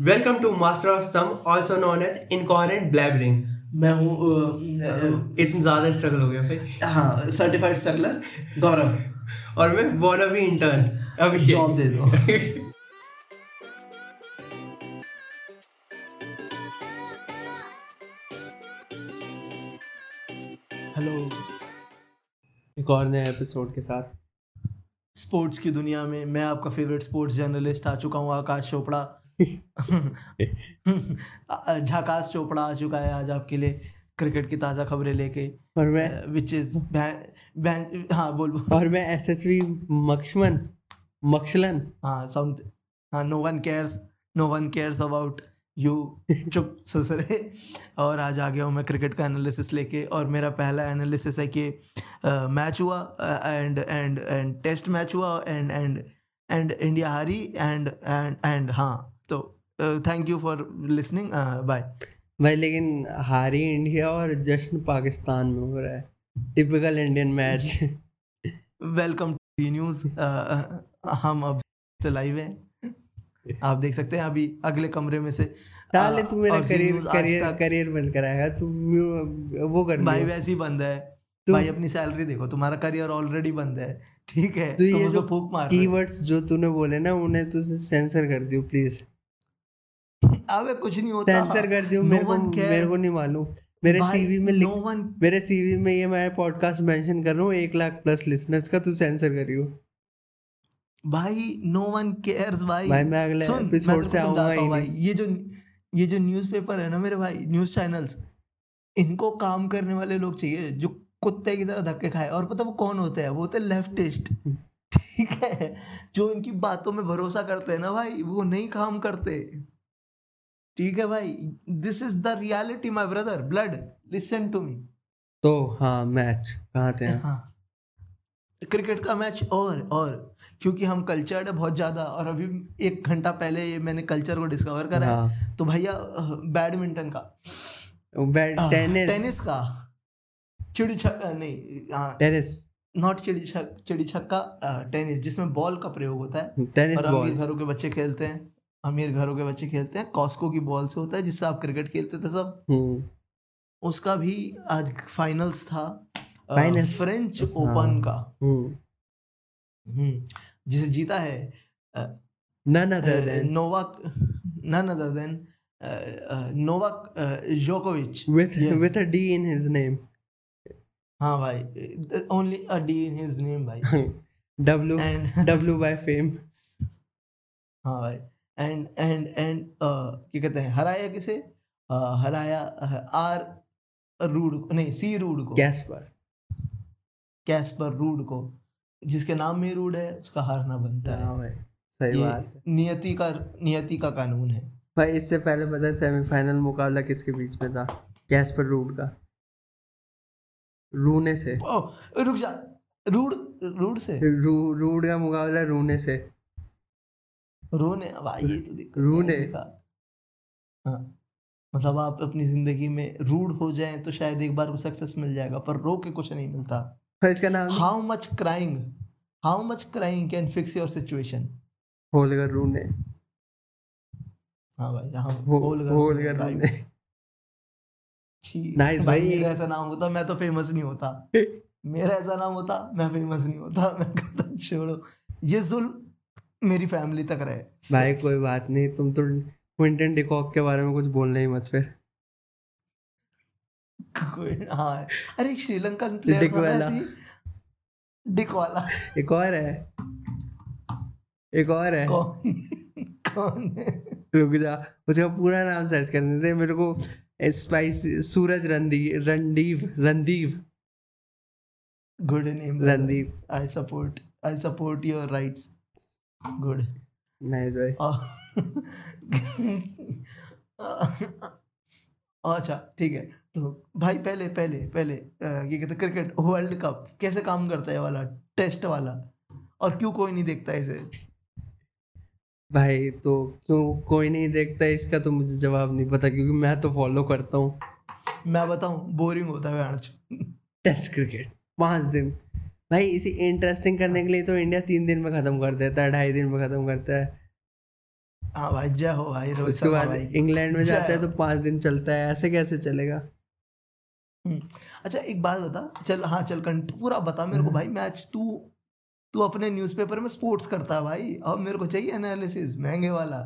Welcome to master of some also known as incoherent blabbering मैं हूँ इतना ज़्यादा स्ट्रगल हो गया भाई। हाँ सर्टिफाइड स्ट्रगलर गौरव। और मैं wanna be intern Abhishek job दे दो। हेलो एक और नए एपिसोड के साथ। स्पोर्ट्स की दुनिया में मैं आपका फेवरेट स्पोर्ट्स जर्नलिस्ट आ चुका हूँ आकाश चोपड़ा। झाकाश चोपड़ा आ चुका है आज आपके लिए क्रिकेट की ताज़ा खबरें लेके और मैं विच इज़ हाँ बोल और मैं एसएसवी मक्शमन मक्शलन हाँ समथ हाँ no one cares no one cares about you चुप सुसरे और आज आ गया हूँ मैं क्रिकेट का एनालिसिस लेके। और मेरा पहला एनालिसिस है कि मैच हुआ and and and test match हुआ एंड एंड एंड इंडिया हारी एंड एंड एंड हाँ। तो thank you for listening bye भाई लेकिन हारी इंडिया और जश्न पाकिस्तान में हो रहा है। Typical Indian match welcome to news हम अब से लाइव हैं। आप देख सकते हैं अभी अगले कमरे में से डाले तू मेरा करियर करियर करियर बंद कराएगा। तू वो कर भाई वैसे ही बंद है। भाई अपनी सैलरी देखो तुम्हारा करियर ऑलरेडी बंद है। ठीक है तो ये जो फूक मार कीवर्ड्स जो तूने बोले ना उन्हें तू सेंसर कर दियो प्लीज़ अबे कुछ नहीं होता। सेंसर कर दियो मेरे को मेरे को नहीं मालूम। मेरे सीवी में लिख मेरे सीवी में ये मैं पॉडकास्ट मेंशन कर रहा हूँ एक लाख प्लस लिसनर्स का तू सेंसर करियो। भाई नो वन केयर्स भाई। भाई मैं अगले एपिसोड से आऊँगा ही भाई। ये जो ये जो न्यूज़पेपर है ना मेरे भाई न्यूज़ चैनल्स इनको काम करने वाले लोग चाहिए जो कुत्ते की तरह धक्के खाए। और पता वो कौन होते हैं? वो होते हैं लेफ्टिस्ट ठीक है? जो इनकी बातों में भरोसा करते हैं ना भाई वो नहीं काम करते। ठीक है भाई। This is the reality my brother blood listen to me तो हाँ मैच कहाँ थे हाँ। क्रिकेट का मैच और और। क्योंकि हम कल्चर्ड है बहुत ज़्यादा और अभी एक घंटा पहले ये मैंने कल्चर को डिस्कवर करा हाँ। है। तो भैया बैडमिंटन का। आह, टेनिस टेनिस का। चिड़ी छक्का नहीं हाँ। टेनिस नॉट चिड़ी छक चिड़ी छक्का टेनिस जिसमें बॉल का प्रयोग होता है। टेनिस और अमीर घरों के बच्चे खेलते हैं। अमीर घरों के बच्चे खेलते हैं कॉस्को की बॉल से होता है जिससे आप क्रिकेट खेलते थे सब। हम्म। उसका भी आज फाइनल्स था Finals? फ्रेंच। ओपन का। हम्म। हम्म, जिसे जीता है none other than Novak none other than Novak जोकोविच with Yes. with a D in his name हाँ भाई only a D in his name भाई। W and W by fame हाँ भाई। एंड एंड एंड क्या कहते हैं? हराया किसे? Uh, हराया आर रूड नहीं सी रूड को। Casper कैस्पर रूड को। जिसके नाम में रूड है उसका हारना बनता है। हाँ भाई सही बात नियति का नियति का कानून है। भाई इससे पहले पता सेमीफाइनल मुकाबला किसके बीच में था? कैस्पर रूड का। रूने से। ओ रुक जा। रूड रूड से? रू रूड का मुकाबला रूने से। रोने भाई ये तो। देखा। हाँ मतलब आप अपनी ज़िंदगी में रूड हो जाए तो शायद एक बार सक्सेस मिल जाएगा पर रो के कुछ नहीं मिलता। इसका नाम? How much crying how much crying can fix your situation Holger Rune. हाँ भाई हाँ होलगर भाई। रूने भाई भाई। मेरा ऐसा नाम होता मैं तो फ़ेमस नहीं होता। मेरा ऐसा नाम होता मैं फ़ेमस नहीं होता मैं कहता छोड़ो। ये जुल्म मेरी फैमिली तक रहे। भाई कोई बात नहीं तुम तो क्विंटन डिकॉक के बारे में कुछ बोलना ही मत फिर। हाँ। अरे Sri Lankan player Dickwella. Dickwella. एक और है। एक और है। कौन? कौन है? रुक जा उसका पूरा नाम सर्च करने दे। मेरे को spice Suraj Randiv Randiv Randiv good name Randeep I support I support your rights good nice भाई। अच्छा ठीक है। तो भाई पहले पहले पहले ये कहते क्रिकेट वर्ल्ड कप कैसे काम करता है वाला टेस्ट वाला? और क्यों कोई नहीं देखता इसे? भाई तो क्यों कोई नहीं देखता इसका तो मुझे जवाब नहीं पता क्योंकि मैं तो फॉलो करता हूँ। मैं बताऊँ बोरिंग होता है टेस्ट क्रिकेट पाँच दिन। भाई इसे इंटरेस्टिंग करने के लिए तो इंडिया तीन दिन में खत्म कर देता है ढाई दिन में खत्म करता है। हाँ भाई जय हो भाई रोहित उसके बाद इंग्लैंड में जाता है तो पाँच दिन चलता है ऐसे कैसे चलेगा? हम्म, अच्छा एक बात बता चल हाँ चल पूरा बता मेरे को भाई मैच तू तू अपने न्यूज़पेपर में स्पोर्ट्स करता है भाई और मेरे को चाहिए एनालिसिस महँगे वाला।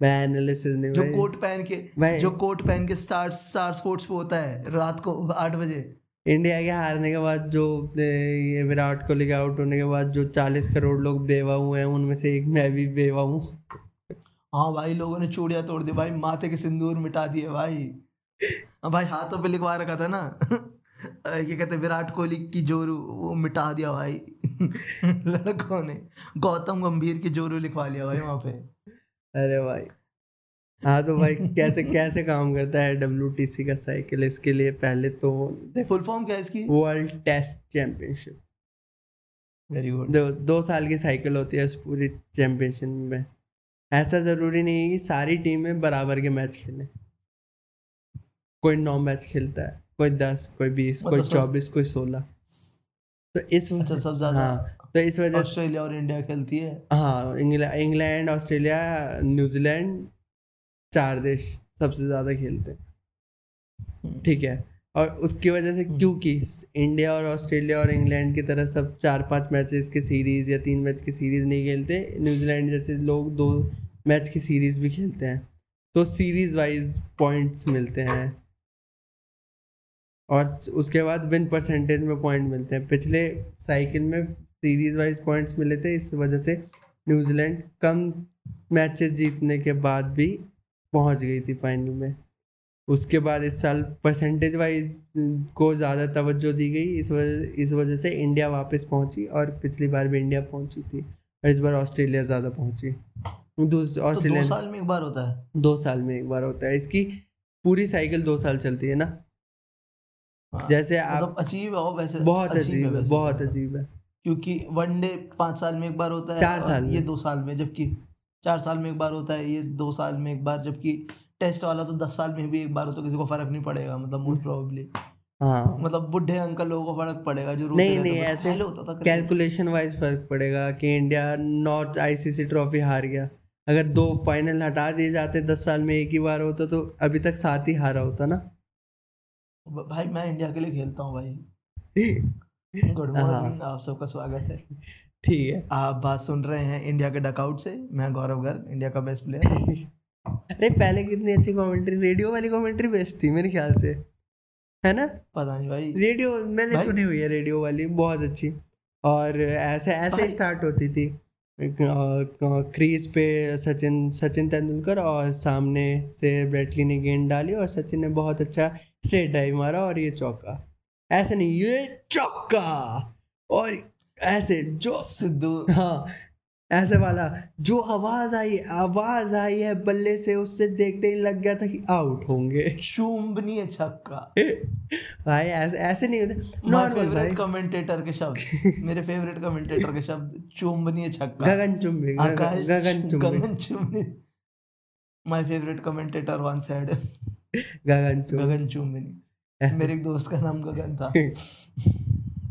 मैं एनालिसिस नहीं जो कोट पहन के जो कोट पहन के स्टार स्टार स्पोर्ट्स पे होता है रात को आठ बजे। इंडिया के हारने के बाद जो ये विराट कोहली के आउट होने के बाद जो चालीस करोड़ लोग बेवा हुए हैं उनमें से एक मैं भी बेवा हूँ। हाँ भाई लोगों ने चूड़िया तोड़ दी। भाई माथे के सिंदूर मिटा दिए भाई। हाँ भाई हाथों पे लिखवा रखा था ना। ये कहते विराट कोहली की जोरू वो मिटा दिया भाई। लड़कों ने। गौतम गंभीर की जोरू लिखवा लिया भाई वहाँ पे। अरे भाई। हाँ तो भाई कैसे कैसे काम करता है डब्ल्यूटीसी का साइकिल इसके लिए? पहले तो फुल फॉर्म क्या है इसकी? World test championship very good दो दो साल की साइकिल होती है इस पूरी चैंपियनशिप में। ऐसा ज़रूरी नहीं है कि सारी टीमें बराबर के मैच खेलें। कोई नौ मैच खेलता है कोई दस कोई बीस कोई मतलब चौबीस कोई सोलह। तो इस अच्छा सब ज़्यादा। हाँ तो इस वजह से ऑस्ट्रेलिया और इंडिया खेलती है। हाँ इंग्लैंड ऑस्ट्रेलिया न्यूजीलैंड चार देश सबसे ज़्यादा खेलते हैं। हम्म, ठीक है? और उसकी वजह से हम्म। क्योंकि इंडिया और ऑस्ट्रेलिया और इंग्लैंड की तरह सब चार पाँच मैचेस की सीरीज़ या तीन मैच की सीरीज़ नहीं खेलते न्यूजीलैंड जैसे लोग दो मैच की सीरीज़ भी खेलते हैं। तो सीरीज़ वाइज पॉइंट्स मिलते हैं। और उसके बाद विन परसेंटेज में पॉइंट मिलते हैं। पिछले साइकिल में सीरीज़ वाइज पॉइंट्स मिले थे इस वजह से न्यूजीलैंड कम मैचेस जीतने के बाद भी पहुँच गई थी फाइनल में। उसके बाद इस साल परसेंटेज वाइज को ज़्यादा तवज्जो दी गई इस वजह इस वजह से इंडिया वापस पहुँची और पिछली बार भी इंडिया पहुँची थी और इस बार ऑस्ट्रेलिया ज़्यादा पहुँची। दूस- तो दो साल में एक बार होता है। दो साल में एक बार होता है। इसकी पूरी साइकिल दो साल चलती है ना? हाँ, जैसे आप मतलब अजीब है वैसे बहुत अजीब है बहुत। अजीब है। क्योंकि वनडे पाँच साल में एक बार होता है चार साल ये दो साल में जबकि चार साल में एक बार होता है ये दो साल में एक बार जबकि टेस्ट वाला तो दस साल में भी एक बार हो तो किसी को फ़र्क नहीं पड़ेगा मतलब मोस्ट प्रोबेबली हाँ। मतलब बुढ़े अंकल लोगों को फ़र्क पड़ेगा जो नहीं नहीं ऐसे होता था कैलकुलेशन वाइज फ़र्क पड़ेगा कि इंडिया नॉर्थ आईसीसी ट्रॉफी हार गया। अगर दो फाइनल हटा दिए जाते दस साल में एक ही बार होता तो अभी तक सात ही हारा होता ना। भाई मैं इंडिया के लिए खेलता हूँ भाई। गुड। मॉर्निंग आप सबका स्वागत है। ठीक है। आप बात सुन रहे हैं इंडिया के डकआउट से। मैं गौरव गर्ग इंडिया का बेस्ट प्लेयर अरे पहले कितनी अच्छी कमेंट्री रेडियो वाली कमेंट्री बेस्ट थी मेरे ख्याल से। है ना? पता नहीं भाई। रेडियो मैंने भाई- सुनी हुई है रेडियो वाली बहुत अच्छी। और ऐसे ऐसे स्टार्ट होती थी। क्रीज पे सचिन सचिन तेंदुलकर और सामने से ब्रेटली ने गेंद डाली और सचिन ने बहुत अच्छा स्ट्रेट ड्राइव मारा और ये चौका। ऐसे नहीं ये चौका! और ऐसे जो सिद्धू। हाँ ऐसे वाला जो आवाज़ आई आवाज़ आई है बल्ले से उससे देखते ही लग गया था कि आउट होंगे। चुंबनीय छक्का। भाई ऐसे ऐसे नहीं होता। नॉर्मल भाई। कमेंटेटर के शब्द। मेरे फेवरेट कमेंटेटर के शब्द चुंबनीय छक्का। गगन चुंबी गगन चुंबी। गगन चुंबनी my favourite commentator one side गगन चुंबी। गगन चुंबनी मेरे एक दोस्त का नाम गगन था।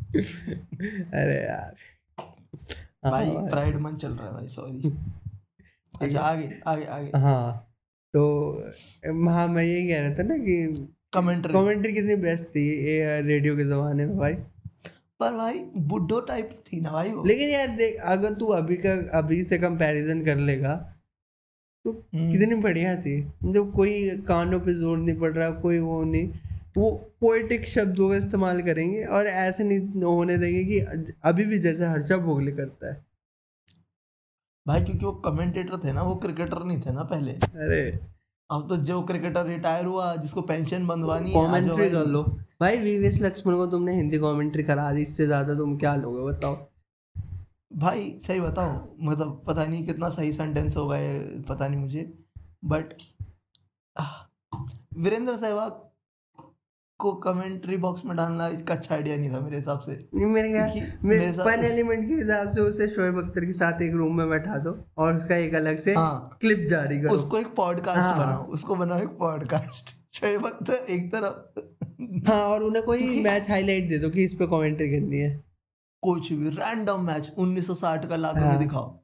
अरे यार। हाँ भाई। प्राइड मंथ चल रहा है भाई सॉरी अच्छा आगे आगे आगे। हाँ तो हाँ मैं यही कह रहा था ना कि कमेंट्री कमेंट्री कितनी बेस्ट थी ये रेडियो के जमाने में भाई? पर भाई बुड्ढो टाइप थी ना भाई वो। लेकिन यार देख अगर तू अभी का अभी से कंपैरिजन कर लेगा तो हम्म, कितनी बढ़िया थी। जब कोई कानों पे ज़ोर नहीं पड़ रहा कोई वो नहीं वो पोएटिक शब्दों का इस्तेमाल करेंगे और ऐसे नहीं होने देंगे कि अभी भी जैसे हर्षा भोगले करता है। भाई क्योंकि वो कमेंटेटर थे ना वो क्रिकेटर नहीं थे ना पहले। अरे। अब तो जो क्रिकेटर रिटायर हुआ जिसको पेंशन बंधवानी कमेंट्री भाई। कर लो। भाई वीवीएस लक्ष्मण को तुमने हिंदी कमेंट्री करा दी इससे ज़्यादा तुम क्या लोगे बताओ। भाई सही बताओ मतलब पता नहीं कितना सही सेंटेंस होगा ये पता नहीं मुझे बट वीरेंद्र सहवाग को कमेंट्री बॉक्स में डालना एक अच्छा आइडिया नहीं था मेरे हिसाब से। मेरे क्या फन एलिमेंट के हिसाब से उसे शोएब अख्तर के साथ एक रूम में बैठा दो और उसका एक अलग से हाँ। क्लिप जारी करो। उसको एक पॉडकास्ट हाँ। बनाओ उसको बनाओ एक पॉडकास्ट शोएब अख्तर एक तरफ़। हाँ और उन्हें कोई मैच हाईलाइट दे दो कि इस पे कमेंट्री करनी है। कुछ भी रैंडम मैच 1960 का ला हाँ। दिखाओ।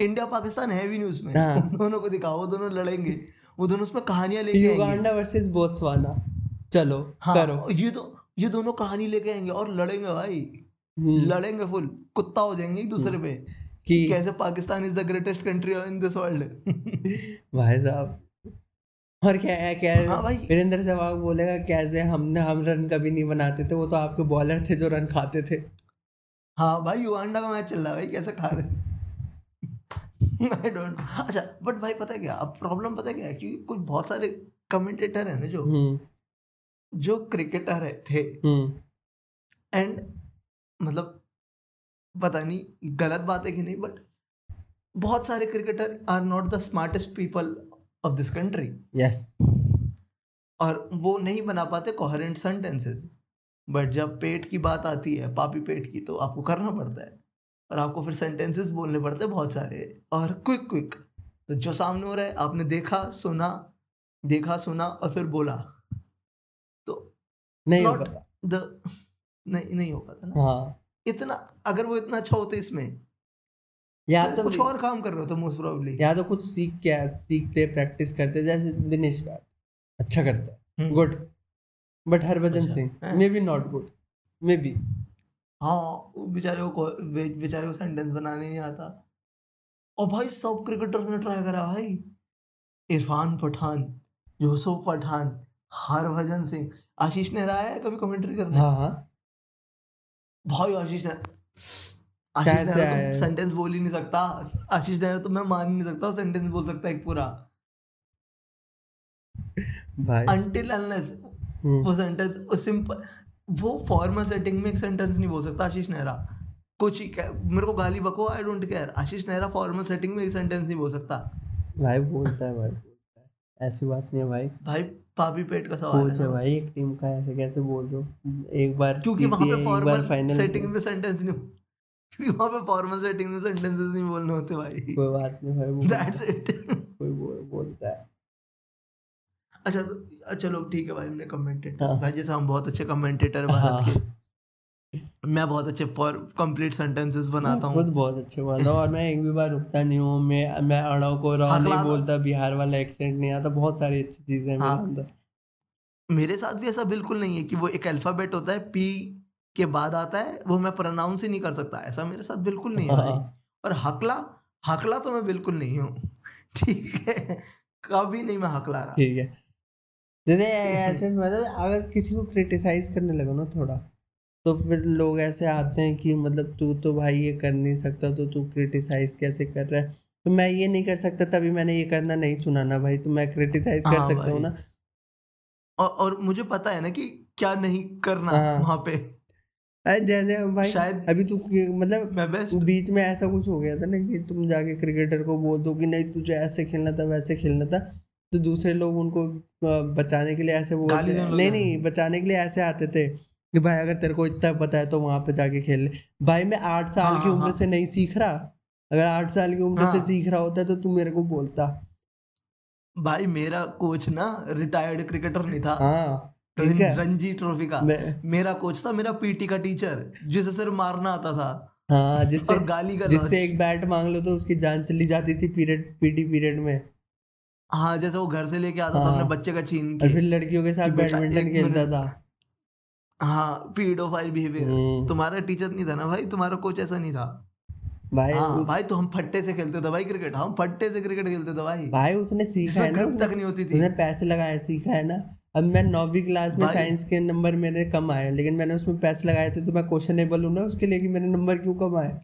इंडिया पाकिस्तान है भी नहीं उसमें हाँ। दोनों को दिखाओ वो दोनों लड़ेंगे। वो दोनों उसमें कहानियाँ आएँगे युगांडा वर्सेस बोत्सवाना चलो हाँ करो। ये तो ये दोनों कहानी लेके आएँगे और लड़ेंगे भाई। हम्म, लड़ेंगे फुल कुत्ता हो जाएँगे एक दूसरे पे कि कैसे Pakistan is the greatest country in this world भाई साहब और क्या है क्या है? हाँ भाई। वीरेंद्र सहवाग बोलेगा कैसे हमने हम रन कभी नहीं बनाते थे वो तो आपके बॉलर थे जो रन खाते थे। हाँ भाई युगांडा का मैच चल रहा है भाई कैसे खा रहे आई डोंट अच्छा बट भाई पता है क्या अब प्रॉब्लम पता है क्या है क्योंकि कुछ बहुत सारे कमेंटेटर है ना जो हम्म। जो क्रिकेटर है थे। हम्म। एंड मतलब पता नहीं गलत बात है कि नहीं बट बहुत सारे cricketer are not the smartest people of this country yes और वो नहीं बना पाते कोहरेंट सेंटेंसेस बट जब पेट की बात आती है पापी पेट की तो आपको करना पड़ता है। और आपको फिर सेंटेंसेस बोलने पड़ते हैं बहुत सारे। और क्विक क्विक तो जो सामने हो रहा है आपने देखा सुना देखा सुना और फिर बोला। नहीं हो द नहीं नहीं हो पाता ना। हाँ। इतना अगर वो इतना अच्छा होते इसमें या तो तो कुछ और काम कर रहे हो तो मोस्ट प्रोबेबली या तो कुछ सीख के सीखते प्रैक्टिस करते जैसे दिनेश कार्तिक अच्छा करता है। गुड बट हरभजन अच्छा, सिंह हाँ। Maybe not good maybe हाँ बेचारे को बेचारे को सेंटेंस बनाने नहीं आता। और भाई सब क्रिकेटर्स ने ट्राई करा भाई। इरफान पठान यूसुफ पठान हरभजन सिंह। आशीष नेहरा आया है कभी कमेंट्री करने? हाँ हाँ। भाई आशीष नेहरा आशीष नेहरा तो सेंटेंस बोल ही नहीं सकता। आशीष नेहरा तो मैं मान ही नहीं सकता सेंटेंस बोल सकता एक पूरा। भाई। अनटिल अनलेस हम्म, वो सेंटेंस वो सिंपल वो फॉर्मल सेटिंग में एक सेंटेंस नहीं बोल सकता आशीष नेहरा। कुछ ही मेरे को गाली बको I don't care Ashish Nehra formal setting में एक सेंटेंस नहीं बोल सकता। भाई बोलता है भाई है। ऐसी बात नहीं है भाई। भाई पापी पेट का सवाल है है भाई एक टीम का ऐसे कैसे बोल रहे हो? एक बार क्योंकि वहाँ पे है, फॉर्मल फाइनल सेटिंग में सेंटेंस नहीं क्योंकि वहाँ पे फॉर्मल सेटिंग में सेंटेंसेस नहीं बोलने होते भाई। कोई बात नहीं भाई दैट्स इट कोई बोल, बोलता है। अच्छा तो चलो ठीक है भाई हमने कमेंटेटर हाँ। भाई जैसे हम बहुत अच्छे कमेंटेटर भारत के। मैं बहुत अच्छे फॉर कंप्लीट सेंटेंसेस बनाता मैं खुद हूँ बहुत अच्छे बोलता हूँ और मैं एक भी बार रुकता नहीं हूँ। मैं मैं अड़ो को रॉ हकला नहीं बोलता बिहार वाला एक्सेंट नहीं आता बहुत सारी अच्छी चीज़ें हैं हाँ। अंदर। मेरे साथ भी ऐसा बिल्कुल नहीं है कि वो एक अल्फ़ाबेट होता है पी के बाद आता है वो मैं प्रोनाउंस ही नहीं कर सकता। ऐसा मेरे साथ बिल्कुल नहीं है हाँ, और हकला हकला तो मैं बिल्कुल नहीं हूँ। ठीक है। कभी नहीं मैं हकला रहा। ठीक है। जैसे ऐसे मतलब अगर किसी को क्रिटिसाइज करने लगो ना थोड़ा तो फिर लोग ऐसे आते हैं कि मतलब तू तो भाई ये कर नहीं सकता तो तू क्रिटिसाइज कैसे कर रहा है? तो मैं ये नहीं कर सकता तभी मैंने ये करना नहीं चुना ना भाई तो मैं क्रिटिसाइज कर हाँ सकता हूँ भाई। ना। और, और मुझे पता है ना कि क्या नहीं करना हाँ। वहाँ पे। अरे जैसे भाई शायद अभी तू मतलब बीच में ऐसा कुछ हो गया था ना कि तुम जाके क्रिकेटर को बोल दो कि नहीं तुझे ऐसे खेलना था वैसे खेलना था तो दूसरे लोग उनको बचाने के लिए ऐसे बोलते नहीं नहीं बचाने के लिए ऐसे आते थे। कि भाई अगर तेरे को इतना पता है तो वहाँ पे जाके खेल ले। भाई मैं आठ साल हाँ, की हाँ, उम्र हाँ। से नहीं सीख रहा। अगर आठ साल की उम्र से हाँ। सीख रहा होता तो तू मेरे को बोलता। भाई मेरा कोच ना रिटायर्ड क्रिकेटर नहीं था। हाँ रणजी ट्रॉफी का। मेरा कोच था मेरा पीटी का टीचर जिसे सिर्फ़ मारना आता था। हाँ जिससे और गाली का जिससे। एक बैट मांग लो तो उसकी जान चली जाती थी पीरियड पीटी पीरियड में। हाँ जैसे वो घर से लेके आता था हाँ। अपने बच्चे का छीन और के। फिर लड़कियों के साथ बैडमिंटन खेलता था। हाँ पीडोफाइल बिहेवियर हम्म, तुम्हारा टीचर नहीं था ना भाई? तुम्हारा कोच ऐसा नहीं था। भाई हाँ उस- भाई तो हम फट्टे से खेलते थे भाई क्रिकेट हम फट्टे से क्रिकेट खेलते थे भाई। भाई उसने सीखा है ना ग्रिप तक नहीं होती थी। उसने पैसे लगाए सीखा है ना। अब मैं नौवीं क्लास में साइंस के नंबर मेरे कम आए लेकिन मैंने उसमें पैसे लगाए थे तो मैं क्वेश्चनेबल हूँ ना उसके लिए कि मेरे नंबर क्यों कम आए।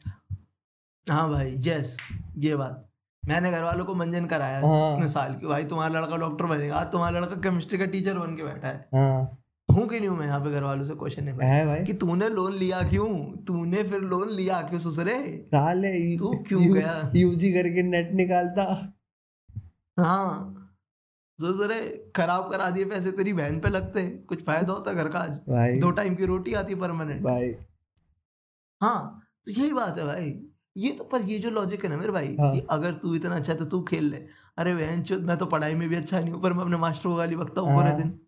हाँ भाई यस ये बात। मैंने घर वालों को मंजन कराया हाँ। साल की। भाई तुम्हारा लड़का डॉक्टर बनेगा तुम्हारा लड़का केमिस्ट्री का टीचर बन के बैठा है। हाँ। हूँ कि नहीं हूँ? मैं यहाँ पे घर वालों से क्वेश्चन है भाई। कि तूने लोन लिया क्यों? तूने फिर लोन लिया क्यों ससुरे? साले तू क्यों गया? यूजी करके नेट निकालता। हाँ। ससुरे खराब करा दिए पैसे तेरी बहन पे लगते। कुछ फ़ायदा होता घर का भाई। दो टाइम की रोटी आती परमानेंट भाई। हाँ तो यही बात है भाई। ये तो पर ये जो लॉजिक है ना मेरे भाई हाँ। कि अगर तू इतना अच्छा है तो तू खेल ले। अरे बहन मैं तो पढ़ाई में भी अच्छा नहीं हूँ पर मैं अपने मास्टर को गाली बकता हूँ पूरे हाँ। दिन।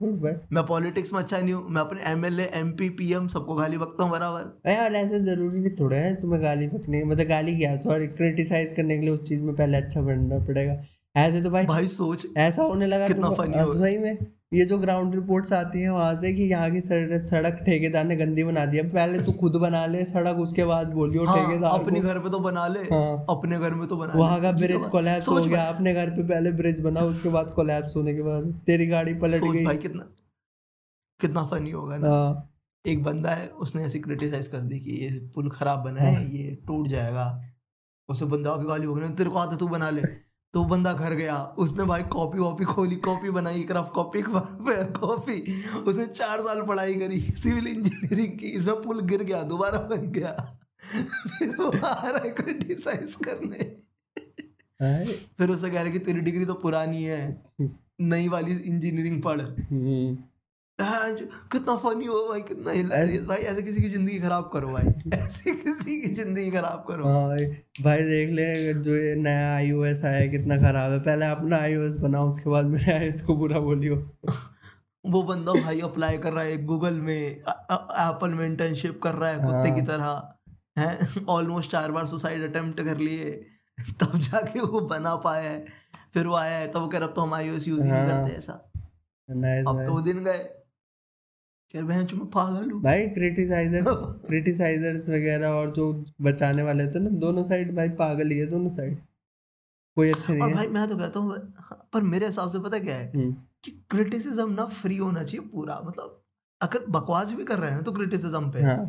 मैं पॉलिटिक्स में अच्छा नहीं हूँ मैं अपने M L M P P M सबको गाली बकता हूँ बराबर। यार ऐसा ज़रूरी नहीं थोड़ा है तुम्हें गाली बकने मतलब गाली क्या तो क्रिटिसाइज करने के लिए उस चीज़ में पहले अच्छा बनना पड़ेगा। ऐसे तो भाई भाई सोच ऐसा होने लगा कितना फनी सही में? ये जो ग्राउंड रिपोर्ट्स आती हैं वहाँ से कि यहाँ की सड़क ठेकेदार ने गंदी बना दी। है पहले तू खुद बना ले सड़क उसके बाद बोलियो हाँ ठेकेदार अपने घर पे तो बना ले हाँ। अपने घर में तो बना वहाँ का ब्रिज कोलैप्स हो गया। अपने घर पे पहले ब्रिज बना उसके बाद कोलैप्स होने के बाद। तेरी गाड़ी पलट गई। भाई कितना कितना फनी होगा ना। हाँ। एक बंदा है उसने ऐसी क्रिटिसाइज कर दी कि ये पुल खराब बना है हाँ। ये टूट जाएगा। उसे बंदा आके गाली बकने तेरे को आता तू बना ले। तो बंदा घर गया उसने भाई कॉपी वॉपी खोली कॉपी बनाई क्राफ्ट कॉपी कॉपी उसने चार साल पढ़ाई करी सिविल इंजीनियरिंग की इसमें पुल गिर गया दोबारा बन गया। फिर वो आ रहा है क्रिटिसाइज करने। फिर उसे कह रहे कि तेरी डिग्री तो पुरानी है नई वाली इंजीनियरिंग पढ़। हम्म, हाँ, कितना फनी हो भाई कितना hilarious। भाई ऐसे किसी की ज़िंदगी खराब करो भाई। ऐसे किसी की ज़िंदगी खराब करो। हाँ भाई देख ले जो ये नया आईओएस आया कितना खराब है। पहले अपना आईओएस बनाओ उसके बाद मेरे आईओएस को बुरा बोलियो। वो बंदा भाई अप्लाई कर रहा है गूगल में एप्पल में इंटर्नशिप कर रहा है कुत्ते की हाँ। तरह है? ऑलमोस्ट चार बार सुसाइड अटेम्प्ट कर लिए। तब जाके वो बना पाया है। फिर वो आया है तब वो कह रहा तो हम iOS यूज़ ही नहीं हाँ। करते ऐसा। अब तो दिन गए। रहे बहन मैं पागल हूँ। भाई क्रिटिसाइजर्स क्रिटिसाइजर्स वगैरह और जो बचाने वाले होते हैं ना दोनों साइड भाई पागल ही है दोनों साइड कोई अच्छे और है। भाई मैं तो कहता हूँ हाँ, पर मेरे हिसाब से पता क्या है हम्म, कि क्रिटिसिज्म ना फ्री होना चाहिए पूरा मतलब अगर बकवास भी कर रहे हैं तो क्रिटिसिज्म पे। हाँ।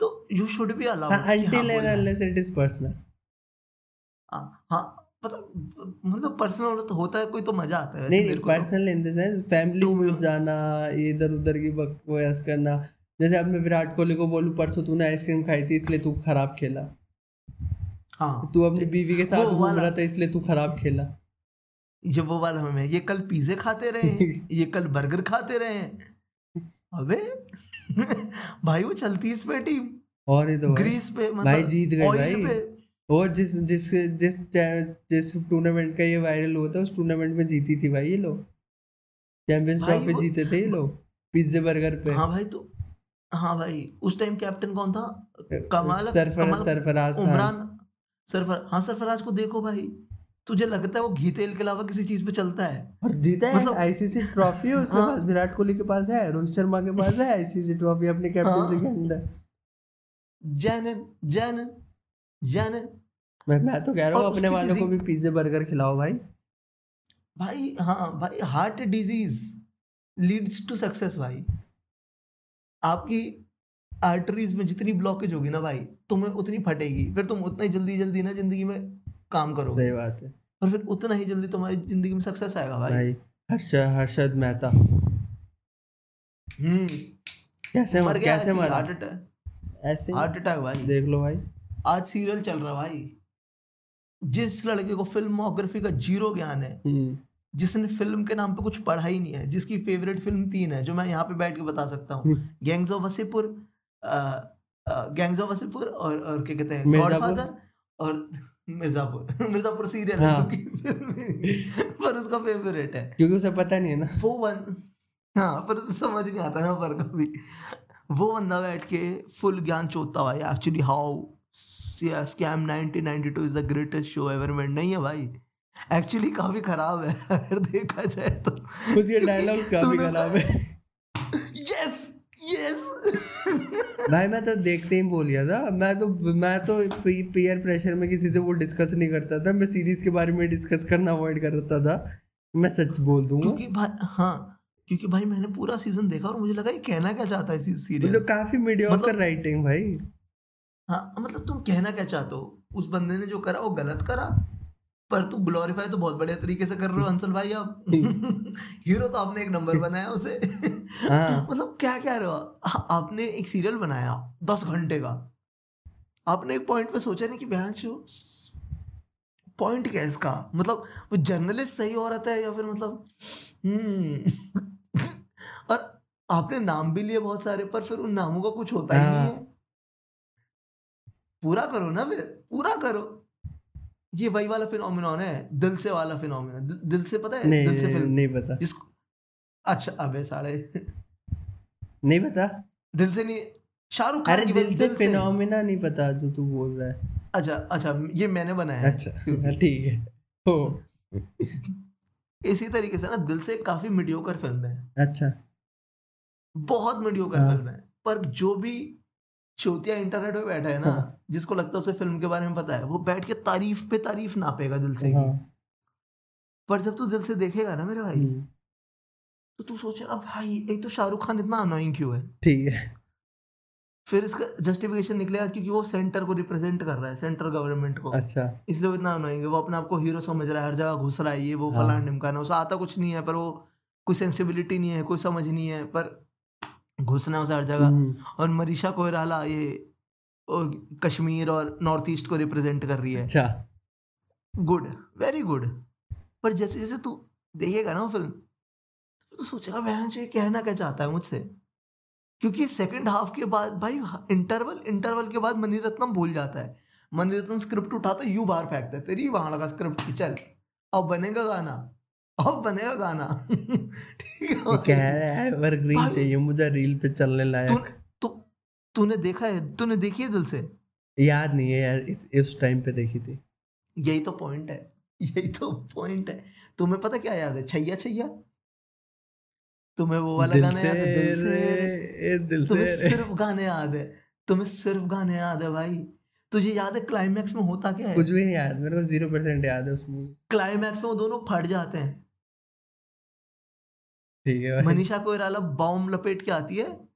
तो you should be allowed unless it is हाँ मतलब मतलब पर्सनल तो होता है कोई तो मज़ा आता है नहीं तो। Personal in the sense family तो में जाना इधर उधर की बकवास करना। जैसे अब मैं विराट कोहली को बोलूँ परसों तूने आइसक्रीम खाई थी इसलिए तू खराब खेला। हाँ। तू अपनी बीवी के साथ घूम रहा था इसलिए तू खराब खेला। ये वो वाला हमें ये कल पिज्जे खाते रहे ये कल बर्गर खाते रहे अबे भाई वो चलती इस पे टीम और ही तो ग्रीस पे मतलब भाई जीत गए भाई। और जिस जिस जिस जिस टूर्नामेंट का ये वायरल हुआ था उस टूर्नामेंट में जीती थी भाई ये लोग। चैंपियंस ट्रॉफी जीते थे ये लोग पिज्जे बर्गर पे। हाँ भाई तो हाँ भाई उस टाइम कैप्टन कौन था? कमाल सरफराज कमाल सरफराज उमरान सरफर हाँ सरफराज को देखो भाई तुझे लगता है वो घी तेल के अलावा किसी चीज़ पे चलता है? और जीता है मतलब- आईसीसी ट्रॉफी है उसके हाँ। पास विराट कोहली के पास है रोहित शर्मा के पास है आईसीसी ट्रॉफी अपने कैप्टनसी के हाँ। अंदर। जैनन जैनन जैनन मैं मैं तो कह रहा हूँ अपने वालों को भी पिज्जे बर्गर खिलाओ भाई। भाई हाँ भाई heart disease leads to success भाई। आपकी आर्टरीज में जितनी ब्लॉकेज होगी ना भाई तुम्हें उतनी फटेगी। फिर तुम उतना ही जल्दी जल्दी ना ज़िंदगी में काम करो सही बात है। और फिर उतना ही जल्दी तुम्हारी ज़िंदगी में सक्सेस आएगा भाई। भाई हर्षद हर्षद मेहता। हम्म। कैसे मर कैसे मरा? हार्ट अटैक ऐसे हार्ट अटैक भाई। देख लो भाई। आज सीरियल चल रहा भाई। जिस लड़के को फिल्मोग्राफी का ज़ीरो ज्ञान है हम्म। जिसने फ़िल्म के नाम पे कुछ पढ़ा ही नहीं है जिसकी फेवरेट फ़िल्म तीन है जो मैं यहाँ पे बैठ के बता सकता हूँ। Gangs of Wasseypur gangs of Wasseypur और और क्या कहते हैं? गॉडफादर और मिर्जापुर। मिर्जापुर सीरियल हाँ। पर उसका फेवरेट है। क्योंकि उसे पता नहीं है ना। वो वन हाँ पर समझ नहीं आता ना पर कभी। वो बंदा बैठ के फुल ज्ञान चोता भाई actually how scam 1992 is the greatest show ever made नहीं है भाई। एक्चुअली काफ़ी खराब है। अगर देखा जाए तो। क्योंकि डायलॉग्स काफ़ी खराब है। यस यस भाई मैं तो देखते ही बोल गया था। मैं तो मैं तो पीयर प्रेशर में किसी से वो डिस्कस नहीं करता था। मैं सीरीज़ के बारे में डिस्कस करना अवॉइड करता था। मैं सच बोल दूँगा क्योंकि भाई हाँ क्योंकि भाई मैंने पूरा सीज़न देखा और मुझे लगा ये कहना क्या चाहता है इस सीरियल मतलब काफ़ी मीडियोकर मतलब- राइटिंग भाई। हाँ मतलब तुम कहना क्या चाहते हो? उस बंदे ने जो करा वो गलत करा? पर तुम ग्लोरीफाई तो बहुत बढ़िया तरीके से कर रहे हो अंसल भाई आप। हीरो तो आपने एक नंबर बनाया उसे। हाँ। मतलब क्या कह रहे हो हाँ, आपने एक सीरियल बनाया दस घंटे का। आपने एक पॉइंट पे सोचा नहीं कि बयान शो पॉइंट क्या है इसका? मतलब वो जर्नलिस्ट सही औरत है या फिर मतलब हम्म। और आपने नाम भी लिए बहुत सारे पर फिर उन नामों का कुछ होता ही नहीं हाँ। है पूरा करो ना फिर पूरा करो। ये वही वाला फिनोमिनॉन है दिल से वाला फिनोमिनॉन दिल से पता है? नहीं दिल से फ़िल्म नहीं पता। जिसको अच्छा अबे साले। नहीं पता। दिल से नहीं शाहरुख खान अरे दिल फ़िल्म से। फिनोमिना नहीं पता जो तू बोल रहा है। अच्छा अच्छा ये मैंने बनाया है। अच्छा हाँ, ठीक है। हो। इसी तरीके से ना दिल से काफ़ी मीडियोकर फ़िल्म है। अच्छा। बहुत मीडियोकर हाँ। फ़िल्म है। पर जो भी चौथिया इंटरनेट पे बैठा है ना हाँ। जिसको लगता है उसे फ़िल्म के बारे में पता है वो बैठ के तारीफ़ पे तारीफ़ नापेगा दिल से। हाँ। पर जब तू दिल से देखेगा ना मेरे भाई हम्म, तो तू सोचेगा भाई एक तो शाहरुख खान इतना अनोइंग क्यों है? ठीक है। फिर इसका जस्टिफिकेशन निकलेगा क्योंकि वो सेंटर को रिप्रेजेंट कर रहा है सेंट्रल गवर्नमेंट को। अच्छा। इसलिए वो इतना अनोइंग है वो अपने आप को हीरो समझ रहा है हर जगह घुस रहा है ये वो हाँ। फलान ढिमकाना उसे आता कुछ नहीं है पर वो कोई सेंसिबिलिटी नहीं है कोई समझ नहीं है पर घुसना उसे हर जगह। हम्म, और मरीशा कोयराला ये ओ, कश्मीर और नॉर्थ ईस्ट को रिप्रेजेंट कर रही है। अच्छा। Good very good. पर जैसे जैसे तू देखेगा ना फ़िल्म तो सोचेगा वह ये कहना क्या चाहता है मुझसे? क्योंकि सेकंड हाफ़ के बाद भाई इंटरवल इंटरवल के बाद मनीरत्नम भूल जाता है। मनीरत्नम स्क्रिप्ट उठाता है, यूँ बाहर फेंकता है तेरी वहाँ लगा स्क्रिप्ट की चल अब बनेगा गाना। अब बनेगा गाना। ठीक है कह रहा है एवरग्रीन चाहिए मुझे रील पे चलने लायक। तूने तू तूने देखा है? तूने देखी है दिल से? याद नहीं है यार इस- टाइम पे देखी थी। यही तो पॉइंट है। यही तो पॉइंट है। तुम्हें पता क्या याद है? छैया छैया? तुम्हें वो वाला गाना याद है? दिल से दिल से तुम्हें। सिर्फ़ गाने याद है। तुम्हें सिर्फ़ गाने याद है भाई। तुझे याद है क्लाइमैक्स में होता क्या है? कुछ भी नहीं याद मेरे को ज़ीरो परसेंट याद है उस मूवी क्लाइमैक्स में वो दोनों फट जाते हैं। मनीषा कोइराला बॉम्ब लपेट के आती है।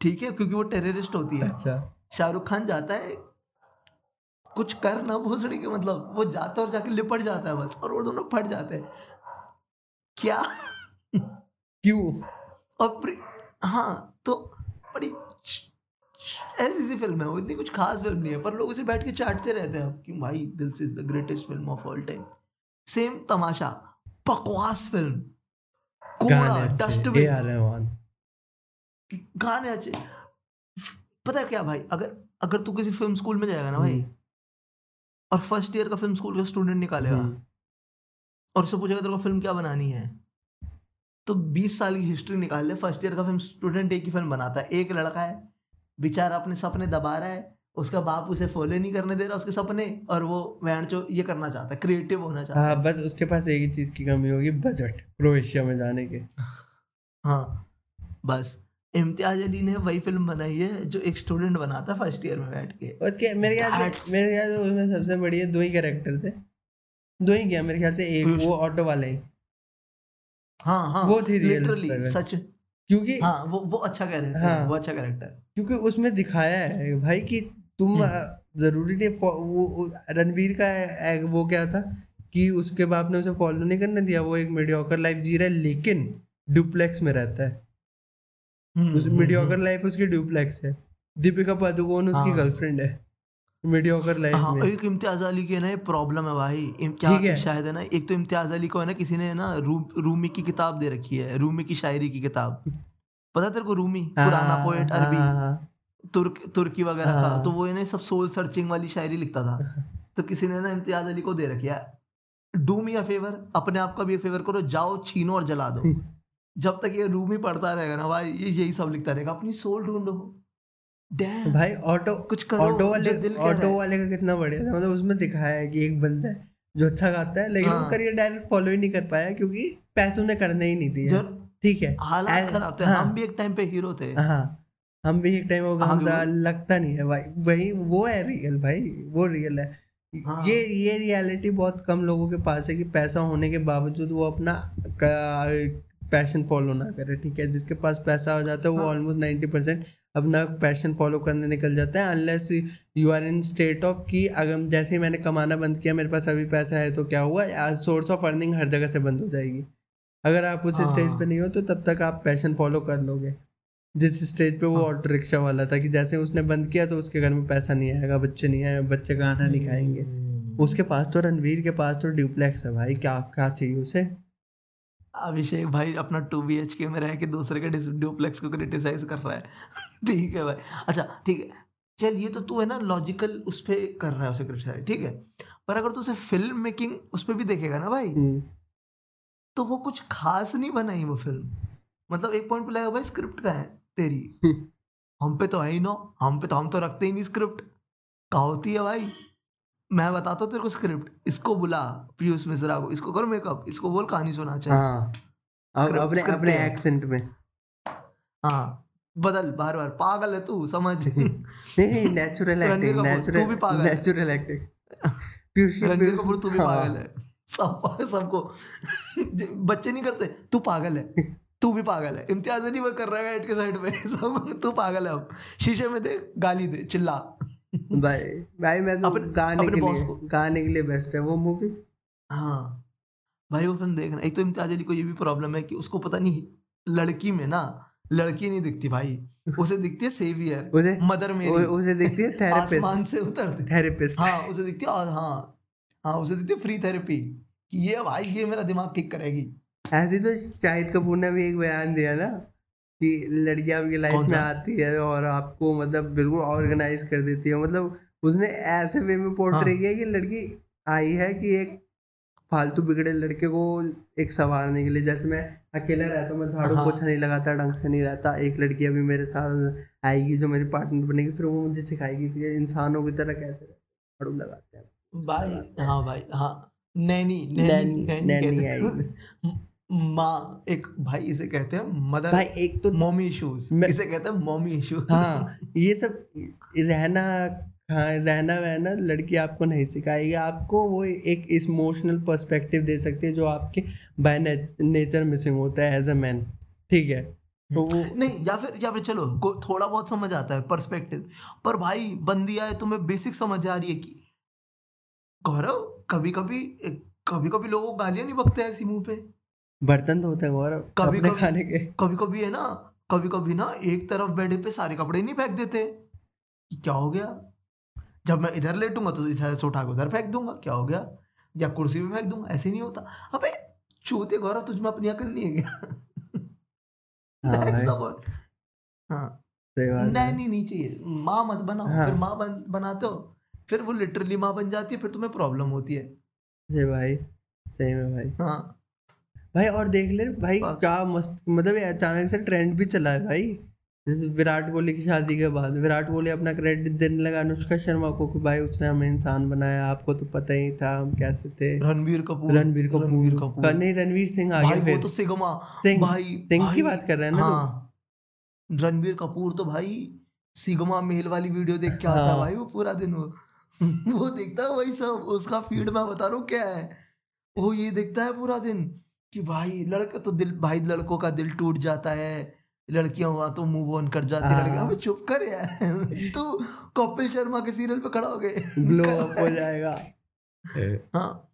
ठीक है क्योंकि वो टेररिस्ट होती है। अच्छा। शाहरुख खान जाता है कुछ कर ना भोसड़ी के मतलब वो जाता है और जाके लिपट जाता है बस और वो दोनों फट जाते हैं। क्या? क्यों? और प्रि- हाँ तो बड़ी ऐसी सी फ़िल्म है वो इतनी कुछ खास फ़िल्म नहीं है पर लोग उसे बैठ के चाटते रहते हैं कि भाई Dil Se is the greatest film of all time same Tamasha बकवास फ़िल्म कोड़ा डस्टबिन। गाने अच्छे। पता है क्या भाई? अगर अगर तू किसी फ़िल्म स्कूल में जाएगा ना भाई हम्म। और फ़र्स्ट ईयर का फ़िल्म स्कूल का स्टूडेंट निकालेगा हम्म, और उससे पूछेगा तेरे को फ़िल्म क्या बनानी है? तो 20 साल की हिस्ट्री निकाल ले। फ़र्स्ट ईयर का फ़िल्म स्टूडेंट एक ही फ़िल्म बनाता है। एक लड़का है बेचारा अपने सपने दबा रहा है उसका बाप उसे फॉलो नहीं करने दे रहा उसके सपने और वो वैन चो ये करना चाहता है क्रिएटिव होना चाहता है हाँ। बस उसके पास एक ही चीज़ की कमी होगी बजट क्रोएशिया में जाने के। हाँ बस। इम्तियाज़ अली ने वही फ़िल्म बनाई है जो एक स्टूडेंट बनाता है फ़र्स्ट ईयर में बैठ के। उसके मेरे ख्याल से मेरे ख्याल से उसमें सबसे बढ़िया दो ही कैरेक्टर थे। दो ही क्या मेरे ख्याल से एक वो ऑटो वाले। हाँ हाँ वो थी struggle। सच। क्योंकि हाँ वो वो अच्छा कैरेक्टर हाँ। वो अच्छा कैरेक्टर क्योंकि उसमें दिखाया है भाई कि तुम हम्म। ज़रूरी नहीं वो रणवीर का वो क्या था कि उसके बाप ने उसे फॉलो नहीं करने दिया वो एक मीडियोकर लाइफ जी रहा है लेकिन डुप्लेक्स में रहता है। हम्म, उस मीडियोकर हम्म। लाइफ उसकी डुप्लेक्स है। दीपिका पादुकोण उसकी हाँ। गर्लफ्रेंड है। मीडियोकर लाइफ हाँ में। एक इम्तियाज़ अली की ना ये प्रॉब्लम है भाई। क्या है। शायद है ना एक तो इम्तियाज़ अली को है ना किसी ने ना रू, रूमी की किताब दे रखी है रूमी की शायरी की किताब। पता तेरे को रूमी? पुराना हाँ, पोएट हाँ, अरबी हाँ, तुर्क तुर्की वगैरह का हाँ। तो वो इन्हें सब सोल सर्चिंग वाली शायरी लिखता था। तो किसी ने ना इम्तियाज़ अली को दे रखी है डू मी अ फेवर अपने आप का भी फेवर करो जाओ छीनो और जला दो। जब तक ये रूमी पढ़ता रहेगा ना भाई ये यही सब लिखता रहेगा अपनी सोल ढूंढो। डैम भाई ऑटो कुछ करो ऑटो वाले ऑटो वाले का कितना बढ़िया था मतलब उसमें दिखाया है कि एक बंदा है जो अच्छा गाता है लेकिन वो हाँ। करियर डायरेक्ट फॉलो ही नहीं कर पाया क्योंकि पैसों ने करने ही नहीं दिया। ठीक है हालात खराब थे हाँ। हम भी एक टाइम पे हीरो थे। हाँ। हम भी एक टाइम होगा हाँ, लगता नहीं है भाई वही वो है रियल भाई वो रियल है हाँ। ये ये रियलिटी बहुत कम लोगों के पास है कि पैसा होने के बावजूद वो अपना पैशन फॉलो ना करे ठीक है जिसके पास पैसा हो जाता है वो। ऑलमोस्ट नाइन्टी परसेंट अपना पैशन फॉलो करने निकल जाता है unless you are in state of कि अगर जैसे ही मैंने कमाना बंद किया मेरे पास अभी पैसा है तो क्या हुआ सोर्स ऑफ़ अर्निंग हर जगह से बंद हो जाएगी अगर आप उस स्टेज पे हाँ। नहीं हो तो तब तक आप पैशन फॉलो कर लोगे जिस स्टेज पे वो हाँ। ऑटो रिक्शा वाला था कि जैसे उसने बंद किया तो उसके घर में पैसा नहीं आएगा बच्चे नहीं आए बच्चे खाना नहीं खाएँगे। हम्म। उसके पास तो रणवीर के पास तो ड्यूप्लेक्स है भाई क्या क्या चाहिए उसे? अभिषेक भाई अपना टू बी एच के में रह के दूसरे के ड्यूप्लेक्स को क्रिटिसाइज कर रहा है। ठीक है भाई। अच्छा ठीक है। चल ये तो तू है ना लॉजिकल उस पर कर रहा है उसे क्रिटिसाइज ठीक है? पर अगर तू उसे फ़िल्म मेकिंग उस पर भी देखेगा ना भाई हम्म, तो वो कुछ खास नहीं बनाई वो फ़िल्म मतलब एक पॉइंट पे लगा भाई स्क्रिप्ट का है। तेरी। हम पे तो है ही नो हम पे तो हम तो रखते ही नहीं स्क्रिप्ट कहा होती है भाई? मैं बताता हूँ तेरे को स्क्रिप्ट इसको बुला पीयूष मिश्रा को। इसको करो मेकअप इसको बोल कहानी सुना चाहिए हाँ अब अपने अपने एक्सेंट में हाँ बदल बार बार। पागल है तू समझ। नहीं नेचुरल एक्टिंग कपूर, तू भी पागल नेचुरल एक्टिंग पीयूष कपूर तू भी हाँ, पागल है। सब सबको बच्चे नहीं करते तू पागल है। तू भी पागल है। इम्तियाज़ नहीं वो कर रहा है के साइड पे सब तू पागल है अब। शीशे में दे गाली दे चिल्ला। भाई भाई मैं तो अपने- गाने अपने के लिए गाने के लिए बेस्ट है। वो मूवी हाँ। भाई वो फ़िल्म देखना। एक तो इम्तियाज़ अली को ये भी प्रॉब्लम है कि उसको पता नहीं लड़की में ना लड़की नहीं दिखती भाई। उसे दिखती है सेवियर उसे मदर मेरी। उसे दिखती है थेरेपिस्ट आसमान से उतरते थेरेपिस्ट हाँ उसे दिखती है हाँ हाँ उसे दिखती है फ्री थेरेपी कि ये भाई ये मेरा दिमाग ठीक करेगी। ऐसे तो शाहिद कपूर ने भी एक बयान दिया ना कि लड़की आपकी लाइफ में आती है और आपको मतलब बिल्कुल ऑर्गेनाइज कर देती है। मतलब उसने ऐसे वे में पोर्ट्रे हाँ। किया कि लड़की आई है कि एक फालतू बिगड़े लड़के को एक संवारने के लिए। जैसे मैं अकेला रहता हूँ मैं झाड़ू हाँ। पोछा नहीं लगाता ढंग से नहीं रहता। एक लड़की अभी मेरे साथ आएगी जो मेरी पार्टनर बनेगी फिर वो मुझे सिखाएगी कि इंसानों की तरह कैसे झाड़ू लगाते हैं। भाई हाँ भाई हाँ। नैनी नैनी नैनी- नैनी नैनी कहते हैं माँ एक भाई इसे कहते हैं मदर भाई एक तो मॉमी इश्यूज़ मैं- इसे कहते हैं मॉमी इश्यूज़ हाँ ये सब रहना हाँ रहना वहना लड़की आपको नहीं सिखाएगी। आपको वो एक इमोशनल पर्सपेक्टिव दे सकती है जो आपके बाय नेचर मिसिंग होता है एज अ मैन ठीक है? तो वो नहीं या फिर या फिर चलो थोड़ा बहुत समझ आता है पर्सपेक्टिव पर भाई बंदी आए तुम्हें बेसिक समझ आ रही है कि गौरव कभी कभी कभी कभी लोगों गालियाँ नहीं बकते ऐसी मुँह पे। बर्तन धोते हैं गौरव कभी- कभी- खाने के। कभी कभी है ना कभी कभी ना एक तरफ़ बेड पे सारे कपड़े नहीं फेंक देते। कि क्या हो गया? जब मैं इधर लेटूँगा तो इधर से उठा के उधर फेंक दूँगा क्या हो गया? या कुर्सी पे फेंक दूँगा ऐसे नहीं होता। अबे चूते गौरव तुझ में अपनी अकल नहीं है क्या? हाँ point. हाँ। है। नैनी नहीं चाहिए। माँ मत बनाओ हाँ। फिर माँ बन बनाते हो फिर वो लिटरली माँ बन जाती है फिर तुम्हें प्रॉब्लम होती है। सही भाई। सही में भाई। हाँ। भाई और देख ले भाई क्या मस्त मतलब ये अचानक से ट्रेंड भी चला है भाई। जैसे विराट कोहली की शादी के बाद विराट कोहली अपना क्रेडिट देने लगा अनुष्का शर्मा को कि भाई उसने हमें इंसान बनाया आपको तो पता ही था हम कैसे थे। रणबीर कपूर रणबीर कपूर। रणबीर कपूर। नहीं रणवीर सिंह आ भाई गया वो फिर। तो सिग्मा सिंह भाई सिंह की बात कर रहे हैं ना हाँ। रणबीर कपूर तो भाई सिगमा मेल वाली वीडियो देख के आता है हाँ। भाई वो पूरा दिन वो। वो देखता है वही सब उसका फ़ीड मैं बता रहा हूँ क्या है? वो ये देखता है पूरा दिन। कि भाई लड़का तो दिल भाई लड़कों का दिल टूट जाता है। लड़कियाँ हुआ तो मूव ऑन कर जाती है। हाँ। लड़कियाँ चुप कर यार। तू कपिल शर्मा के सीरियल पे खड़ा हो गए। ग्लो अप हो जाएगा। हाँ।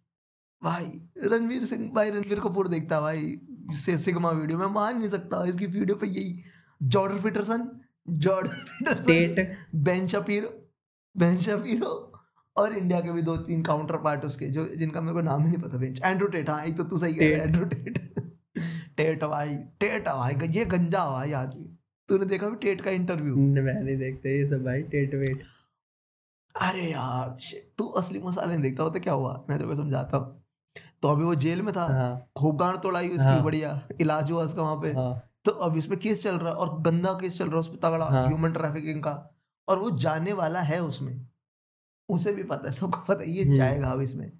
भाई रणवीर सिंह भाई रणवीर कपूर देखता भाई। से सिग्मा वीडियो मैं मान नहीं सकता। इसकी वीडियो पे यही Jordan Peterson Jordan Peterson Tate Ben Shapiro Ben Shapiro और इंडिया के भी दो तीन काउंटर पार्ट उसके जो जिनका मेरे को नाम ही नहीं पता बेंच एंड्रू टेट हाँ एक तो तू सही है एंड्रू टेट टेट भाई टेट भाई ये गंजा भाई आदमी। तूने देखा भी टेट का इंटरव्यू मैं नहीं देखता ये सब भाई टेट वेट अरे यार तू असली मसाले नहीं देखता होता क्या हुआ? मैं तेरे को समझाता हूँ। तो अभी वो जेल में था हाँ। खूब गांड तोड़ाई उसकी हाँ। बढ़िया इलाज हुआ उसका वहाँ पे। हाँ। तो अब इस पे केस चल रहा है और गंदा केस चल रहा है उस पे तगड़ा। ह्यूमन ट्रैफिकिंग का। और वो जाने वाला है उसमें। उसे भी पता है सबको पता है ये हम्म। जाएगा अब इसमें।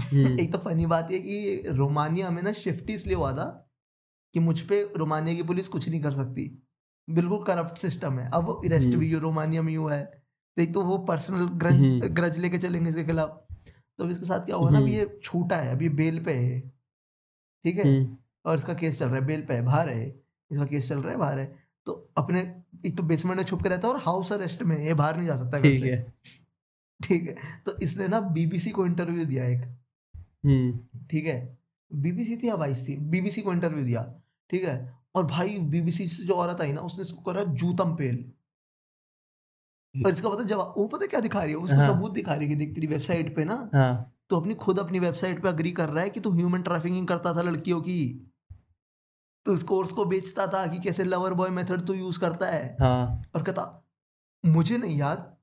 हम्म, एक तो फनी बात ये कि रोमानिया में ना शिफ्ट इसलिए हुआ था कि मुझ पे रोमानिया की पुलिस कुछ नहीं कर सकती। बिल्कुल करप्ट सिस्टम है। अब अरेस्ट हम्म। भी रोमानिया में हुआ है। तो एक तो वो पर्सनल ग्रज हम्म। ग्रज लेके चलेंगे इसके खिलाफ। तो अब इसके साथ क्या हुआ ना अभी हम्म। ये छूटा है अभी बेल पे है। ठीक है? हम्म, और इसका केस चल रहा है बेल पे है बाहर है। इसका केस चल रहा है बाहर है। तो अपने एक तो बेसमेंट में छुप के रहता है और हाउस अरेस्ट में है, ये बाहर नहीं जा सकता ठीक है। ठीक है? तो इसने ना बीबीसी को इंटरव्यू दिया एक। हम्म। ठीक है? बीबीसी थी या वाइस थी बीबीसी को इंटरव्यू दिया। ठीक है? और भाई बीबीसी से जो औरत आई ना उसने इसको करा जूतम पेल। और इसका पता जवाब वो पता क्या दिखा रही है? उसको हाँ। सबूत दिखा रही है देख तेरी वेबसाइट पे ना हाँ। तो अपनी खुद अपनी वेबसाइट पे अग्री कर रहा है कि तू ह्यूमन ट्रैफिकिंग करता था लड़कियों की। तो इस कोर्स को बेचता था कि कैसे लवर बॉय मेथड तू यूज़ करता है। हाँ। और कहता मुझे नहीं याद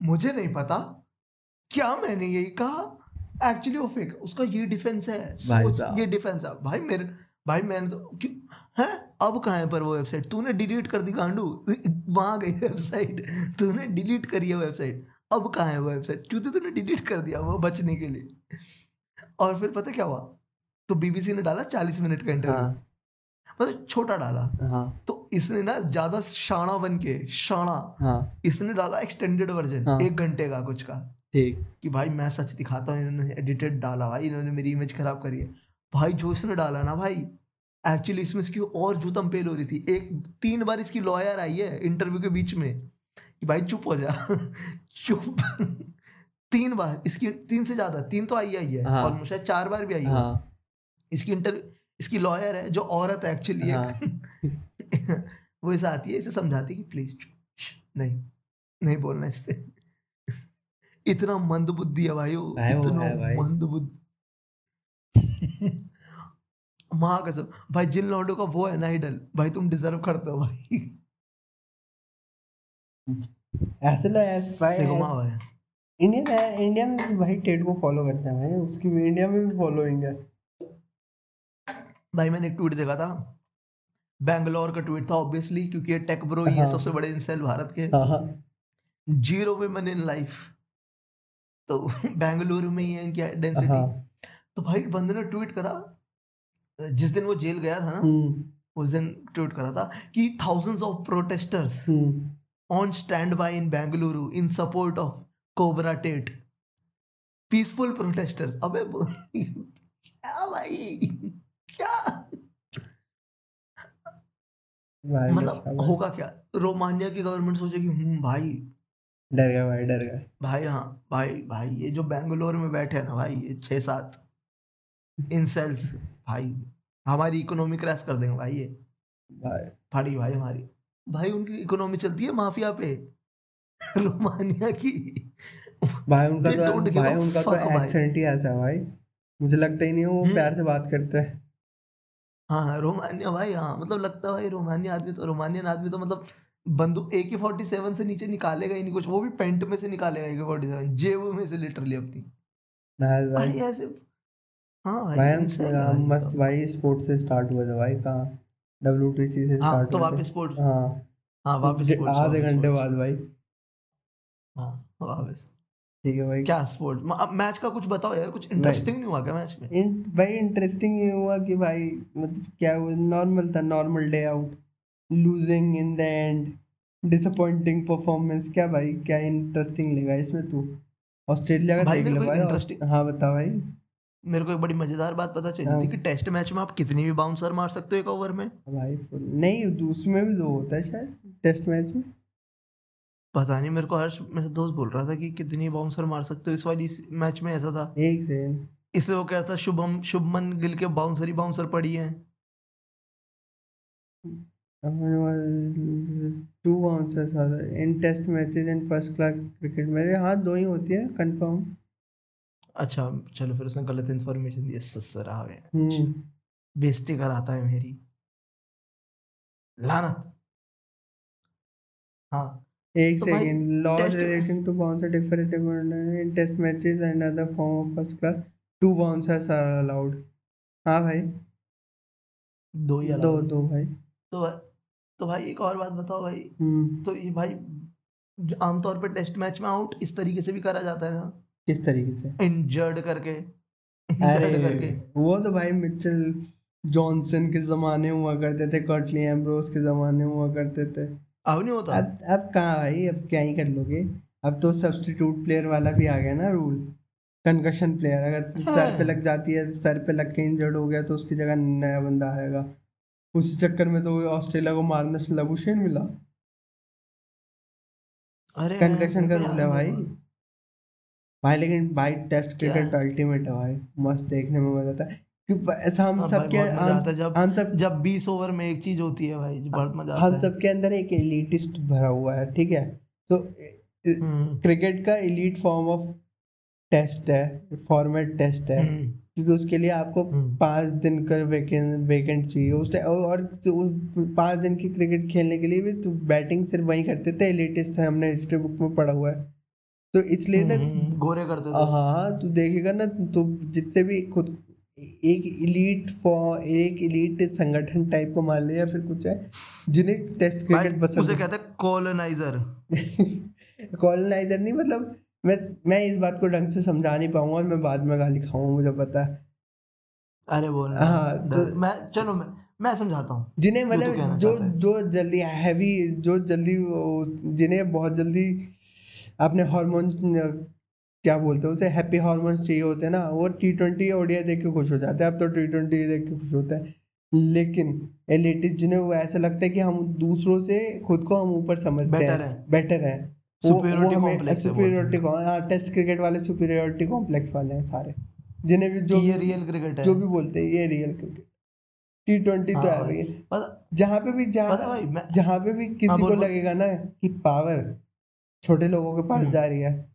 मुझे नहीं पता क्या मैंने यही कहा। एक्चुअली वो फेक उसका ये डिफेंस है भाई ये डिफेंस है। भाई मेरे भाई मैंने तो क्यों है? अब कहाँ है पर वो वेबसाइट तूने डिलीट कर दी गांडू। वहाँ गई वेबसाइट तूने डिलीट करी है वेबसाइट अब कहाँ है वो वेबसाइट क्योंकि तूने डिलीट कर दिया वो बचने के लिए? और फिर पता क्या हुआ? तो बीबीसी ने डाला चालीस मिनट का इंटरव्यू मतलब छोटा डाला। हाँ। तो इसने ना ज़्यादा शाना बन के शाना हाँ। इसने डाला एक्सटेंडेड वर्जन हाँ। एक घंटे का कुछ का। ठीक। कि भाई मैं सच दिखाता हूँ इन्होंने एडिटेड डाला भाई इन्होंने मेरी इमेज खराब करी है। भाई जो इसने डाला ना भाई एक्चुअली इसमें इसकी और जूतम पेल हो रही थी। एक तीन बार इसकी लॉयर आई है इंटरव्यू के बीच में कि भाई चुप हो जा। चुप। तीन बार इसकी तीन से ज़्यादा तीन तो आई आई है हाँ। ऑलमोस्ट शायद चार बार भी आई है। हाँ। इसकी इंटर इसकी लॉयर है जो औरत है एक्चुअली हाँ। वो इसे आती है इसे समझाती है कि प्लीज़ नहीं नहीं बोलना इस पे। इतना मंद बुद्धि है भाई वो इतना मंद बुद्धि। माँ कसम भाई जिन लौंडों का वो है ना आइडल भाई तुम डिजर्व करते हो भाई। ऐसे लो ऐसे भाई सिग्मा ऐसे- है इंडियन है इंडिया में भी भाई टेड को फॉलो करते हैं भाई उसकी इंडिया में भी फॉलोइंग है भाई मैंने एक ट्वीट देखा था। बैंगलोर का ट्वीट था ऑब्वियसली क्योंकि ये टेक ब्रो ही है हाँ। सबसे बड़े इंसेल भारत के। ज़ीरो वुमेन इन लाइफ तो बेंगलुरु में ही है इनकी डेंसिटी हाँ। तो भाई बंदे ने ट्वीट करा जिस दिन वो जेल गया था ना हम्म। उस दिन ट्वीट करा था कि thousands of protesters on stand by in Bengaluru in support of cobra Tate peaceful protesters अबे क्या भाई? क्या? मतलब होगा क्या? रोमानिया की गवर्नमेंट सोचेगी हम्म भाई। डर गया भाई डर गया। भाई हाँ भाई भाई ये जो बेंगलोर में बैठे हैं ना भाई ये छः सात इंसेल्स भाई हमारी इकोनॉमी क्रैश कर देंगे भाई ये। भाई। फाड़ी भाई हमारी। भाई उनकी इकोनॉमी चलती है माफिया पे। रोमानिया की। भाई उनका तो भाई उनका तो एक्सेंट ही ऐसा है भाई। मुझे लगता ही नहीं वो हम्म। प्यार से बात करते हैं। हाँ हाँ रोमानिया भाई हाँ मतलब लगता है भाई रोमानिया आदमी तो रोमानियन आदमी तो मतलब बंदूक ए के फोर्टी सेवन से नीचे निकालेगा ही नहीं कुछ वो भी पेंट में से निकालेगा ए के फोर्टी सेवन जेब में से लिटरली अपनी। भाई। भाई ऐसे हाँ भाई मस्त भाई स्पोर्ट्स से स्टार्ट हुआ था भाई कहाँ? डब्ल्यूटीसी से हाँ स्टार्ट तो वापस स्पोर्ट्स हाँ। हाँ वापस आधे घंटे बाद भाई। हाँ वापस। ठीक है भाई। क्या स्पोर्ट मैच का कुछ बताओ यार कुछ इंटरेस्टिंग नहीं। हुआ क्या मैच में? इन भाई इंटरेस्टिंग ये हुआ कि भाई मतलब क्या वो नॉर्मल था normal day out losing in the end disappointing performance क्या भाई क्या इंटरेस्टिंग लगा इसमें तू? ऑस्ट्रेलिया का भाई देख ले भाई। interesting- हाँ बता भाई। मेरे को एक बड़ी मज़ेदार बात पता चली हाँ। थी कि टेस्ट मैच में आप कितनी भी बाउंसर मार सकते हो एक ओवर में। भाई नहीं उसमें भी दो होता है शायद टेस्ट मैच में। पता नहीं मेरे को हर्ष मेरा दोस्त बोल रहा था कि कितनी बाउंसर मार सकते हो। इस वाली मैच में ऐसा था। एक सेकंड इसलिए वो कह रहा था शुभम शुभमन गिल के बाउंसर ही बाउंसर पड़ी हैं। Two bouncers are in test matches in first class cricket में। हाँ दो ही होती है कंफर्म अच्छा चलो फिर उसने गलत इन्फॉर्मेशन दी ससुरा है हम्म। बेइज्जती कराता है मेरी। लानत। हाँ। एक तो second laws test- relating to bouncer different in test matches and other form of first class two bouncers are allowed हाँ भाई। दो ही दो दो भाई। तो भाई तो भाई एक और बात बताओ भाई। हम्म। तो ये भाई आमतौर पे टेस्ट मैच में आउट इस तरीके से भी करा जाता है ना? किस तरीके से? इंजर्ड करके। अरे करके। वो तो भाई मिचेल जॉनसन के जमाने हुआ करते थे कर्टली एम्ब्रोस के जमाने हुआ करते थे। अब नहीं होता? अब अब कहाँ भाई? अब क्या ही कर लोगे? अब तो सब्स्टिट्यूट प्लेयर वाला भी आ गया ना रूल कंकशन प्लेयर अगर सर पे हाँ। लग जाती है सर पे लग के इंजर्ड हो गया तो उसकी जगह नया बंदा आएगा। उसी चक्कर में तो ऑस्ट्रेलिया को मारना लबुशेन मिला। अरे कंकशन का रूल है भाई। भाई लेकिन भाई टेस्ट क्रिकेट अल्टीमेट है भाई। मस्त देखने में मज़ा आता है। ऐसा हम हाँ बहुत मज़ा हम जब हम सब जब 20 ओवर में एक चीज़ होती है भाई बहुत मज़ा हम है। सबके अंदर एक एलिटिस्ट भरा हुआ है ठीक है? तो हम्म, क्रिकेट का एलीट फॉर्म ऑफ़ टेस्ट है फॉर्मेट टेस्ट है हम्म, क्योंकि उसके लिए आपको हम्म। पाँच दिन का वेकेंट वेकेंट चाहिए। उस और और उस पाँच दिन की क्रिकेट खेलने के लिए भी तो बैटिंग सिर्फ़ वही करते थे एलिटिस्ट है हमने हिस्ट्री बुक में पढ़ा हुआ है। तो इसलिए ना हम्म, गोरे करते थे। हाँ तू देखेगा ना तो जितने भी खुद एक इलीट फॉर एक इलीट संगठन टाइप को मान ले या फिर कुछ है जिन्हें टेस्ट क्रिकेट पसंद उसे कहते हैं कॉलोनाइजर कॉलोनाइजर नहीं मतलब मैं मैं इस बात को ढंग से समझा नहीं पाऊँगा और मैं बाद में गाली खाऊँगा मुझे पता है। अरे बोल हाँ, तो- मैं चलो मैं मैं समझाता हूँ। जिन्हें वो तो मतलब जो जो जल्दी हैवी जो जल्दी जिन्हें बहुत जल्दी अपने हार्मोन क्या बोलते हैं उसे हैप्पी हार्मोन्स चाहिए होते हैं ना वो टी ट्वेंटी ओडिया देख के खुश हो जाते हैं। अब तो टी ट्वेंटी देख के खुश होता है। लेकिन एलिटिस्ट जिन्हें वो ऐसा लगता है कि हम दूसरों से खुद को हम ऊपर समझते हैं। बेटर है। है। सुपीरियोरिटी टेस्ट क्रिकेट वाले सुपीरियोरिटी कॉम्प्लेक्स वाले हैं सारे। जिन्हें भी जो ये रियल क्रिकेट है। जो भी बोलते हैं ये रियल क्रिकेट टी ट्वेंटी तो हाँ है भाई। भैया जहाँ पे भी जहाँ जहाँ पे भी किसी हाँ, को लगेगा ना कि पावर छोटे लोगों के पास हम्म। जा रही है।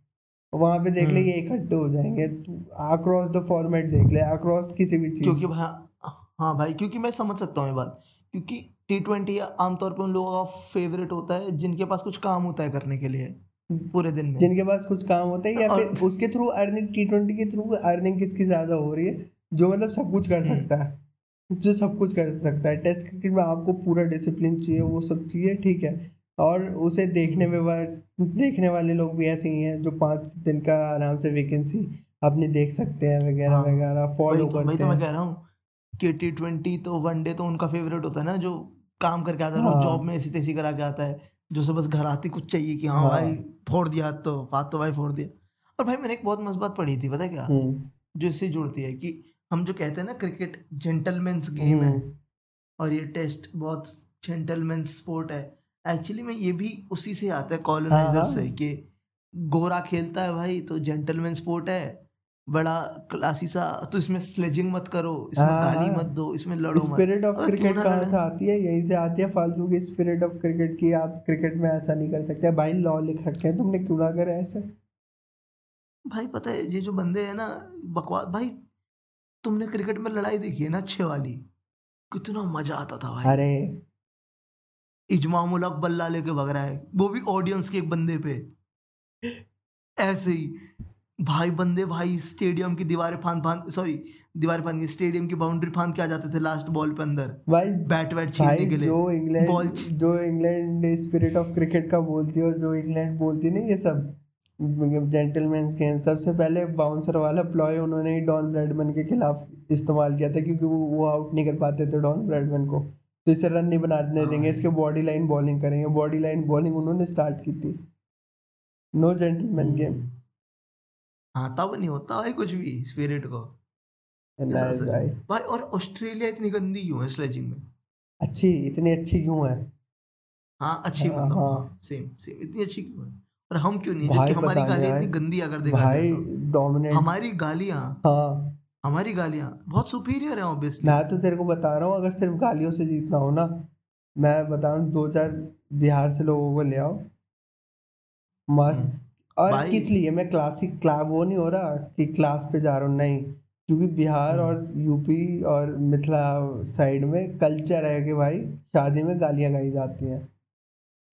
वहाँ पे देख ले हम्म। ये इकट्ठे हो जाएँगे। तू अक्रॉस द फॉर्मेट देख ले अक्रॉस किसी भी चीज़। क्योंकि भाई हाँ भाई क्योंकि मैं समझ सकता हूँ ये बात। क्योंकि टी ट्वेंटी आमतौर पे उन लोगों का फेवरेट होता है जिनके पास कुछ काम होता है करने के लिए पूरे दिन में। जिनके पास कुछ काम होता है या और- फिर उसके थ्रू अर्निंग टी ट्वेंटी के थ्रू अर्निंग किसकी ज़्यादा हो रही है जो मतलब सब कुछ कर हम्म। सकता है। जो सब कुछ कर सकता है। टेस्ट क्रिकेट में आपको पूरा डिसिप्लिन चाहिए वो सब चाहिए ठीक है। और उसे देखने में वा- देखने वाले लोग भी ऐसे ही हैं जो पाँच दिन का आराम से वैकेंसी अपनी देख सकते हैं वगैरह हाँ, वगैरह फॉलो तो वही करते तो मैं हैं। कह रहा हूँ कि टी ट्वेंटी तो वनडे तो उनका फेवरेट होता है ना जो काम करके आता है हाँ। जॉब में ऐसी तैसी करा के आता है जो से बस घर आते ही कुछ चाहिए कि हाँ हाँ। भाई फोड़ दिया तो हाथ तो भाई फोड़ दिया। और भाई मैंने एक बहुत मस्त बात पढ़ी थी पता क्या? हम्म। जो इससे जुड़ती है कि हम जो कहते हैं ना क्रिकेट जेंटलमैन्स गेम है हम्म, और ये टेस्ट बहुत जेंटलमैन स्पोर्ट है एक्चुअली में ये भी उसी से आता है कॉलोनाइजर हाँ, से हाँ। कि गोरा खेलता है भाई तो जेंटलमैन स्पोर्ट है बड़ा क्लासी सा तो इसमें स्लेजिंग मत करो इसमें हाँ, गाली हाँ। मत दो इसमें लड़ो मत। स्पिरिट ऑफ़ क्रिकेट कहाँ से आती है? यहीं से आती है फालतू की स्पिरिट ऑफ़ क्रिकेट की आप क्रिकेट में ऐसा नहीं कर सकते। भाई लॉ लिख रखे हैं तुमने क्यों ना करे ऐसे? भाई पता है ये जो बंदे हैं ना बकवास भाई तुमने क्रिकेट में लड़ाई देखी है ना अच्छे वाली? कितना मज़ा आता था भाई। अरे इजमामुल हक बल्ला लेके भग रहा है। वो भी ऑडियंस के एक बंदे पे। ऐसे ही भाई बंदे भाई स्टेडियम की दीवारें फांद फांद सॉरी दीवारें फांद स्टेडियम की बाउंड्री फांद के आ जाते थे लास्ट बॉल पे अंदर। भाई बैट वैट छीनने के लिए। जो इंग्लैंड छ- जो इंग्लैंड स्पिरिट ऑफ़ क्रिकेट का बोलती है और जो इंग्लैंड बोलती है ना ये सब जेंटलमैन गेम सबसे पहले बाउंसर वाला प्लॉय उन्होंने डॉन ब्रैडमैन के खिलाफ इस्तेमाल किया था क्योंकि वो वो आउट नहीं कर पाते थे डॉन ब्रैडमैन को। तो इसे रन नहीं बनाने हाँ देंगे इसके बॉडी लाइन बॉलिंग करेंगे। बॉडी लाइन बॉलिंग उन्होंने स्टार्ट की थी। No gentleman game. हाँ तब नहीं होता भाई कुछ भी स्पिरिट को। भाई भाई और ऑस्ट्रेलिया इतनी गंदी क्यों है स्लेजिंग में? अच्छी इतनी अच्छी क्यों है? हाँ अच्छी हाँ, मतलब हाँ। हाँ सेम सेम इतनी अच्छी क्यों है? और हम क्यों नहीं? जबकि हमारी गालियाँ भाई। इतनी गंदी अगर देखा भाई जाए तो। डोमिनेट हमारी गालियाँ हाँ। हमारी गालियाँ बहुत सुपीरियर है ऑब्वियसली मैं तो तेरे को बता रहा हूँ अगर सिर्फ़ गालियों से जीतना हो ना मैं बता रहा हूँ दो चार बिहार से लोगों को ले आओ। मस्त। और किस लिए? मैं क्लासिक क्ला वो नहीं हो रहा कि क्लास पे जा रहा हूँ नहीं। क्योंकि बिहार हम्म। और यूपी और मिथिला साइड में कल्चर है कि भाई शादी में गालियाँ गाई जाती हैं।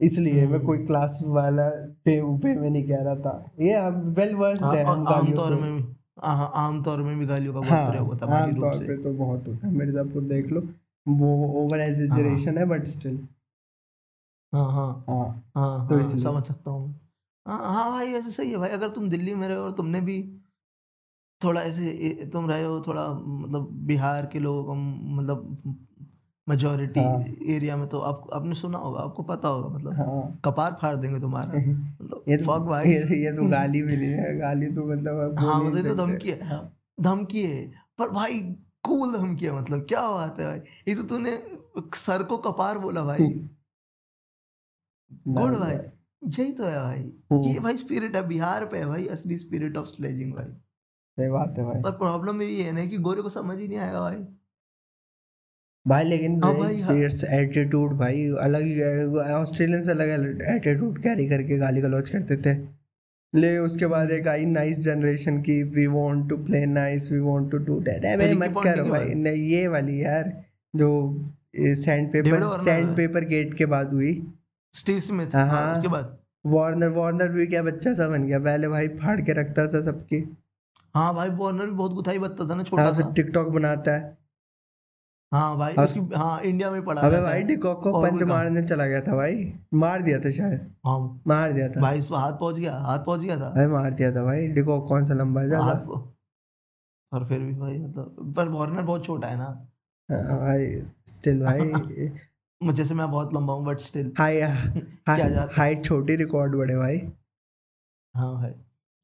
इसलिए मैं हम्म। कोई क्लास वाला पे पे में नहीं कह रहा था। ये वेल वर्स्ड हाँ, है हम गालियों से। आमतौर में भी गालियों का बहुत हाँ प्रयोग होता है आमतौर पे तो बहुत होता है मिर्जापुर देख लो वो ओवर एग्जेजरेशन है बट स्टिल हाँ हाँ हाँ। हाँ तो हाँ इसलिए। समझ सकता हूँ। हाँ हाँ भाई ऐसे सही है भाई अगर तुम दिल्ली में रहे हो और तुमने भी थोड़ा ऐसे तुम रहे हो थोड़ा मतलब बिहार के लोगों का मतलब मेजोरिटी हाँ। एरिया में तो आप आपने सुना होगा आपको पता होगा मतलब हाँ। कपार फाड़ देंगे तुम्हारा। मतलब ये तो भाई। ये, ये तो गाली भी नहीं है गाली तो मतलब हाँ मतलब तो धमकी है। हाँ। धमकी है पर भाई कूल धमकी है मतलब क्या बात है भाई। ये तो तूने सर को कपार बोला भाई। गुड भाई। यही तो है भाई। हम्म। ये भाई स्पिरिट है बिहार पे है भाई असली स्पिरिट ऑफ़ स्लेजिंग भाई। सही बात है भाई। पर प्रॉब्लम ये है ना कि गोरे को समझ ही नहीं आएगा भाई। भाई लेकिन हाँ भाई, हाँ। फियर्स एटीट्यूड भाई अलग ही ऑस्ट्रेलियंस अलग एटीट्यूड कैरी करके गाली गलौज करते थे। ले उसके बाद एक आई नाइस जनरेशन की we want to play nice we want to do that अबे मत करो भाई। नहीं ये वाली यार जो sandpaper sandpaper gate के बाद हुई। स्टीव स्मिथ हाँ, हाँ हाँ। उसके बाद। वार्नर वार्नर भी क्या बच्चा सा बन गया। पहले भाई फाड़ के रखता था सबकी। हाँ भाई वार्नर भी बहुत गुथाई बत्ता था ना छोटा हाँ सा। टिकटॉक बनाता है। हाँ भाई अब- उसकी हाँ इंडिया में पड़ा अबे भाई डिकॉक को पंच मारने चला गया था भाई। मार दिया था शायद। हाँ। मार दिया था। भाई इस हाथ पहुँच गया हाथ पहुँच गया था। भाई मार दिया था भाई डिकॉक कौन सा लंबा है ज़्यादा। हाथ पर फिर भी भाई मतलब पर वार्नर बहुत छोटा है ना। हाँ, भाई स्टिल भाई। मुझे से मैं बहुत लंबा हूँ बट स्टिल हाई हाइट छोटी रिकॉर्ड बड़े भाई। हाँ भाई।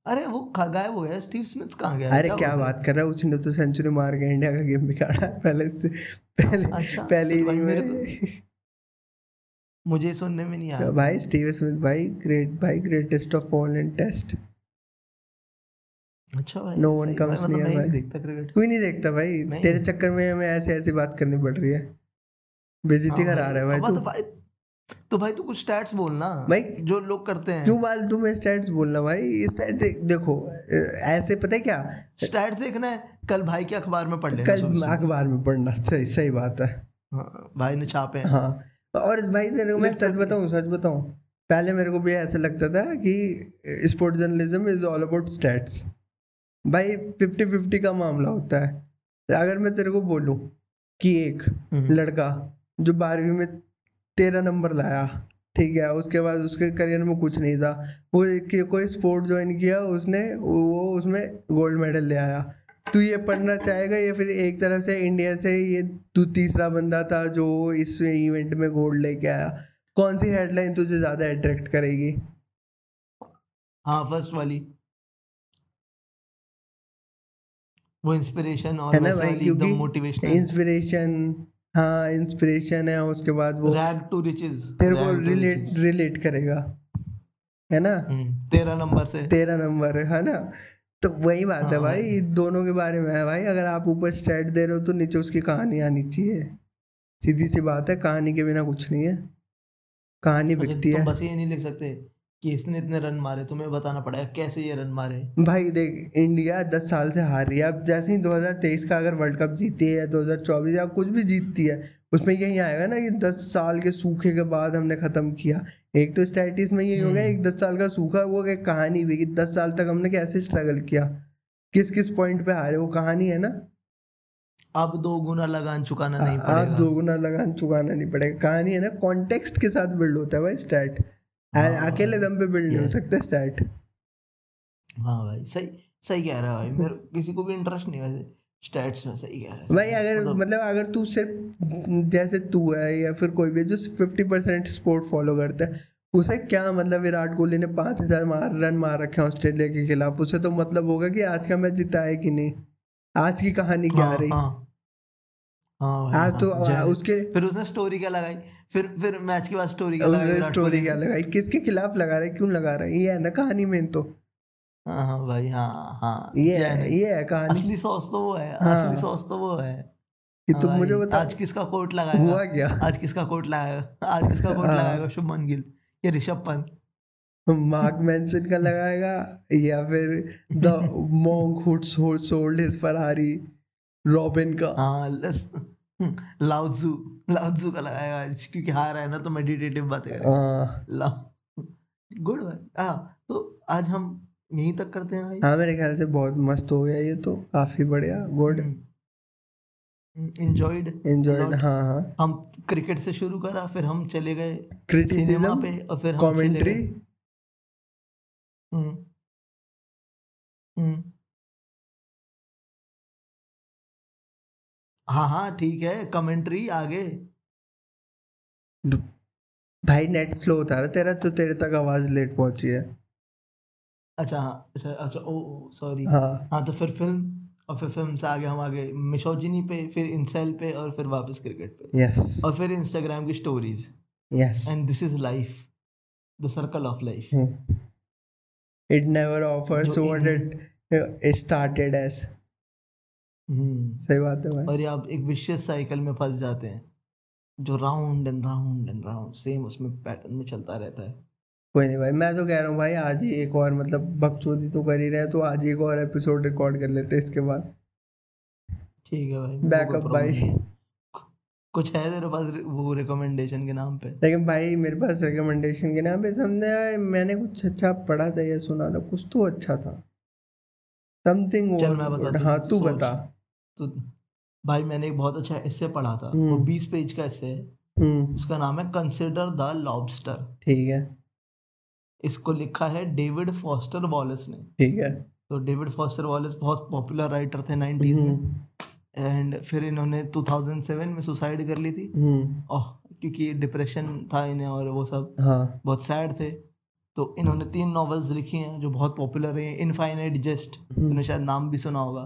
अरे वो खा- गायब हो गया। स्टीव स्मिथ कहाँ गया? अरे क्या बात कर रहा है? उसने तो सेंचुरी मार के इंडिया का गेम बिगाड़ा है। पहले से पहले अच्छा, पहले तो मेरे मुझे सुनने में नहीं आया। भाई स्टीव स्मिथ भाई ग्रेट भाई greatest of all in test अच्छा भाई भाई, मतलब near मैं ही नहीं भाई। देखता क्रिकेट कोई नहीं देखता भाई। तेरे चक्कर में हमें ऐसे ऐसी बात करनी पड़ रही है। बेइज्जती हाँ करा रहा है भाई अब तू तो भाई तो कुछ स्टैट्स बोलना भाई, जो लोग करते हैं। क्यों फालतू में स्टैट्स बोलना भाई? स्टैट दे, देखो ऐसे पता है क्या? स्टैट्स देखना है कल भाई के अखबार में पढ़ लेना कल। अखबार में पढ़ना सही सही बात है। हाँ, भाई ने छापे हाँ। और भाई तेरे को मैं सच. बताऊँ सच बताऊँ पहले मेरे को भी ऐसा लगता था कि sports journalism is all about stats भाई फिफ्टी फिफ्टी का मामला होता है। अगर मैं तेरे को बोलूँ कि एक हम्म, लड़का जो बारहवीं में तेरह नंबर लाया। ठीक है उसके बाद उसके करियर में कुछ नहीं था। वो कोई स्पोर्ट ज्वाइन किया उसने वो उसमें गोल्ड मेडल ले आया। तू ये पढ़ना चाहेगा या फिर एक तरफ़ से इंडिया से ये तू तीसरा बंदा था जो इस इवेंट में गोल्ड लेके आया? कौन सी हेडलाइन तुझे ज़्यादा अट्रैक्ट करेगी? हाँ फ़र्स्ट वाली। वो इंस्पिरेशन और है ना भाई क्योंकि इंस्पिरेशन हाँ इंस्पिरेशन है उसके बाद वो रैग टू रिचेस तेरे को रिलेट रिलेट करेगा। है ना? तेरह नंबर से। तेरह नंबर है ना? तो वही बात हाँ, है। भाई दोनों के बारे में है भाई। अगर आप ऊपर स्टैट दे रहे हो तो नीचे उसकी कहानी आनी चाहिए। सीधी सी बात है कहानी के बिना कुछ नहीं है। कहानी अच्छा, बिकती है। बस ये नहीं लिख सकते। कि इसने इतने रन मारे तुम्हें बताना पड़ेगा कैसे ये रन मारे? भाई देख इंडिया दस साल से हार रही है। अब जैसे ही 2023 का अगर वर्ल्ड कप जीती है 2024 या कुछ भी जीतती है उसमें यही आएगा ना कि दस साल के सूखे के बाद हमने खत्म किया। एक तो स्टैटिस में यही हो गया हम्म। एक दस साल का सूखा वो एक कहानी भी कि दस साल तक हमने कैसे स्ट्रगल किया। किस किस पॉइंट पे हारे वो कहानी है ना। अब दो गुना लगान चुकाना नहीं पड़ेगा। अब दो गुना लगान चुकाना नहीं पड़ेगा। कहानी है ना कॉन्टेक्स्ट के साथ बिल्ड होता है भाई स्टैट अकेले दम पे बिल्ड नहीं हो. सकता स्टैट हाँ भाई सही सही कह रहा है भाई मेरे किसी को भी इंटरेस्ट नहीं है वैसे स्टैट्स में सही कह रहा है। भाई अगर मतलब- मतलब अगर तू सिर्फ़ जैसे तू है या फिर कोई भी जो फिफ्टी परसेंट स्पोर्ट फॉलो करता है उसे क्या मतलब विराट कोहली ने पाँच हज़ार मार रन मार रखे हैं ऑस्ट्रेलिया के खिलाफ? उसे तो मतलब होगा कि आज का मैच जीता है कि नहीं? आज की कहानी क्या हाँ रही? हाँ। हाँ आज तो हाँ, उसके फिर उसने स्टोरी क्या लगाई? फिर फिर मैच के बाद स्टोरी क्या लगाई? उसने स्टोरी क्या लगाई? किसके खिलाफ लगा रहा? है क्यों लगा रहा? है ये है ना कहानी में तो। हाँ हाँ भाई हाँ हाँ ये है ये है कहानी। असली सॉस तो वो है हाँ। असली सॉस तो वो है। कि हाँ तुम मुझे बता आज किसका कोट लगाएगा हुआ क्या? आज किसका कोट लगाएगा आज किसका कोट हाँ। लगाएगा? शुभमन गिल या ऋषभ पंत? मार्क मैंसन का लगाएगा या फिर the monk who sold his Ferrari Robin का। हाँ लाउजू लाउजू का लगाएगा आज क्योंकि हार है ना तो मेडिटेटिव बातें करें हाँ। गुड भाई हाँ तो आज हम यहीं तक करते हैं भाई। हाँ मेरे ख्याल से बहुत मस्त हो गया ये तो काफ़ी बढ़िया गुड इंजॉयड एंजॉयड हाँ हाँ। हम क्रिकेट से शुरू करा फिर हम चले गए सिनेमा क्रिटिसिज्म पे और फिर हम कमेंट्री हम्म हम्म हाँ हाँ ठीक है कमेंट्री आगे। भाई नेट स्लो होता है तेरा तो तेरे तक आवाज़ लेट पहुँची है। अच्छा हाँ अच्छा अच्छा ओ सॉरी हाँ। हाँ तो फिर फ़िल्म और फिर फ़िल्म से आगे हम आगे मिशोजिनी पे फिर इंसेल पे और फिर वापस क्रिकेट पे। यस और फिर इंस्टाग्राम की stories yes and this is life the circle of life it never offers what it started as सही बात है भाई। और ये आप एक विशियस साइकिल में फंस जाते हैं जो round and round and round same उसमें पैटर्न में चलता रहता है। कोई नहीं भाई मैं तो कह रहा हूँ भाई आज ही एक और मतलब बकचोदी तो कर ही रहे हैं तो आज एक और एपिसोड रिकॉर्ड कर लेते हैं इसके बाद। ठीक है भाई problem भाई। कुछ है तेरे पास वो रिकमेंडेशन के नाम पे? लेकिन भाई मेरे पास रिकमेंडेशन के नाम पे समझे मैंने कुछ अच्छा पढ़ा था या सुना था कुछ तो अच्छा था। समथिंग हाँ तू बता। तो भाई मैंने एक बहुत अच्छा एस्से पढ़ा था वो हम्म। बीस पेज का है। हम्म। उसका नाम है कंसिडर द लॉबस्टर ठीक है। इसको लिखा है डेविड फॉस्टर वॉलेस ने। ठीक है। तो डेविड फॉस्टर वॉलेस बहुत पॉपुलर राइटर थे 90s में। हम्म। एंड फिर इन्होंने 2007 में सुसाइड कर ली थी। हम्म। ओह क्योंकि डिप्रेशन था इन्हें और वो सब हाँ। बहुत सैड थे। तो इन्होंने तीन नॉवेल्स लिखी हैं जो बहुत पॉपुलर रही हैं इनफाइनाइट जेस्ट हम्म, तूने शायद नाम भी सुना होगा।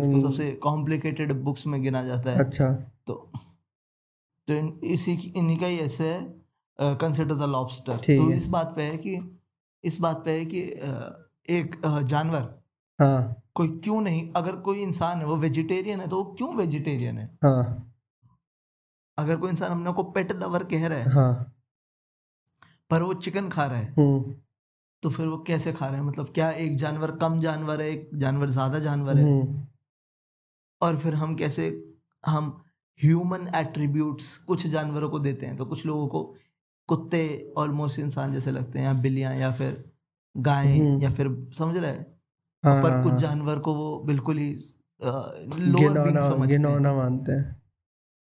इसको हाँ। सबसे कॉम्प्लिकेटेड बुक्स में गिना जाता है। अच्छा। तो तो इन, इसी इन्हीं का ही ऐसे है कंसिडर द लॉबस्टर तो इस बात पे है कि इस बात पे है कि एक जानवर हाँ। कोई क्यों नहीं अगर कोई इंसान है वो वेजिटेरियन है तो वो क्यों वेजिटेरियन है? हाँ। अगर कोई इंसान अपने को पेट लवर कह रहा है हाँ। पर वो चिकन खा रहा है। हम्म। तो फिर वो कैसे खा रहा है? मतलब क्या एक जानवर कम जानवर है एक जानवर ज़्यादा जानवर है? हम्म। और फिर हम कैसे हम ह्यूमन एट्रीब्यूट्स कुछ जानवरों को देते हैं। तो कुछ लोगों को कुत्ते ऑलमोस्ट इंसान जैसे लगते हैं या बिल्लियाँ या फिर गायें हम्म। या फिर समझ रहे हैं? हाँ पर हाँ, कुछ हाँ। जानवर को वो बिल्कुल ही गिनौना मानते हैं।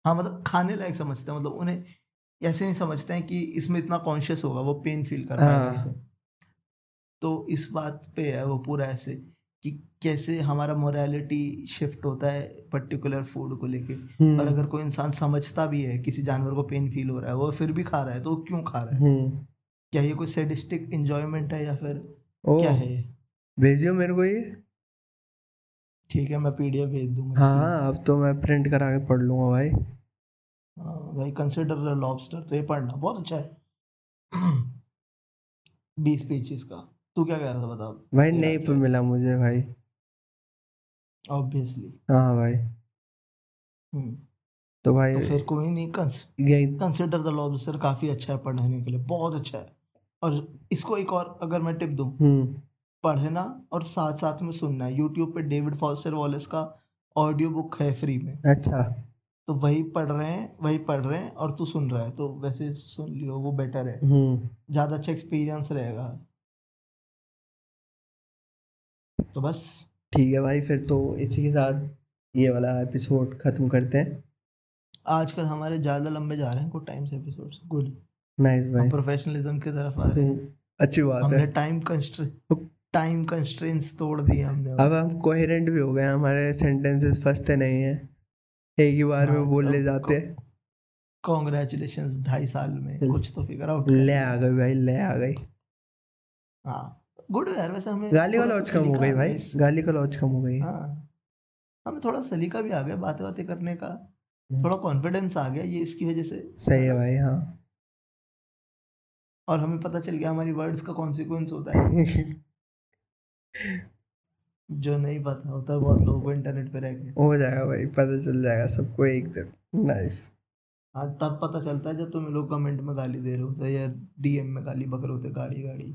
हाँ मतलब खाने लायक समझते हैं। मतलब उन्हें ऐसे नहीं समझते हैं कि इसमें इतना कॉन्शियस होगा वो पेन फील कर पाएगा हाँ। सब। तो इस बात पे है वो पूरा ऐसे कि कैसे हमारा मोरालिटी शिफ्ट होता है पर्टिकुलर फ़ूड को लेके। हम्म। और अगर कोई इंसान समझता भी है किसी जानवर को पेन फील हो रहा है वो फिर भी खा रहा है तो वो क्यों खा रहा है? हम्म। क्या ये कोई सेडिस्टिक इंजॉयमेंट है या फिर ओ क्या है भेजियो मेरे को ये। ठीक है मैं पीडीएफ भेज दूँगा हाँ हाँ अब तो मैं प्रिंट करा के पढ़ लूँगा भाई। हाँ भाई कंसिडर लॉबस्टर तो ये पढ़ना बहुत अच्छा है। बीस पेजेस का। तू क्या कह रहा था बता भाई नहीं पे क्या? है? मिला मुझे भाई। ऑब्वियसली हाँ भाई। हम्म। तो भाई तो फिर कोई नहीं कंसिडर द लॉबस्टर काफ़ी अच्छा है पढ़ने के लिए बहुत अच्छा है। और इसको एक और अगर मैं टिप दूँ हम्म। पढ़ना और साथ साथ में सुनना। है यूट्यूब पे डेविड फॉस्टर वॉलेस का ऑडियो बुक है फ्री में। अच्छा। तो वही पढ़ रहे हैं वही पढ़ रहे हैं और तू सुन रहा है तो वैसे सुन लियो वो बेटर है। हम्म। ज़्यादा अच्छा एक्सपीरियंस रहेगा। तो बस। ठीक है भाई फिर तो इसी के साथ ये वाला एपिसोड खत्म करते हैं। आजकल हमारे ज़्यादा लंबे जा रहे हैं कुछ टाइम से एपिसोड्स गुड नाइस भाई। हम प्रोफेशनलिज्म की तरफ़ आ रहे हैं। हम्म, अच्छी बात हमने है टाइम कंस्ट्रेंट टाइम कंस्ट्रेंट्स तोड़ दिए हमने। अब हम कोहेरेंट भी हो गए हमारे सेंटेंसेस फंसते नहीं हैं। एक ही बार में हाँ, बोल ले अब जाते कॉन्ग्रेचुलेशंस ढाई साल में। कुछ तो फिगर आउट ले आ गई भाई ले आ गई हाँ गुड यार वैसे हमें गाली का लॉज कम हो गई भाई गाली का लॉज कम हो गई। हाँ हमें थोड़ा सलीका भी आ गया बातें बातें करने का। हम्म। थोड़ा कॉन्फिडेंस आ गया ये इसकी वजह से। सही है भाई हाँ। और हमें पता चल गया हमारी वर्ड्स का कॉन्सिक्वेंस होता है। जो नहीं पता होता बहुत लोगों को इंटरनेट पे रह के हो जाएगा भाई पता चल जाएगा सबको एक दिन। नाइस हाँ तब पता चलता है जब तुम लोग कमेंट में गाली दे रहे होते या डीएम में गाली बक रहे होते गाड़ी गाड़ी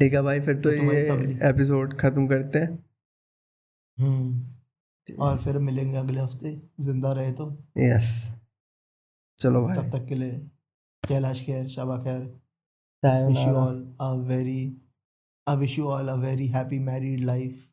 ठीक है भाई फिर तो तो ये एपिसोड खत्म करते हैं। हम्म और फिर मिलेंगे अगले हफ़्ते। ज़िंदा रहे तो। यस चलो भाई। तब तक के लिए कैलाश खैर शबा खैर। Sayonara all a very I wish you all a very happy married life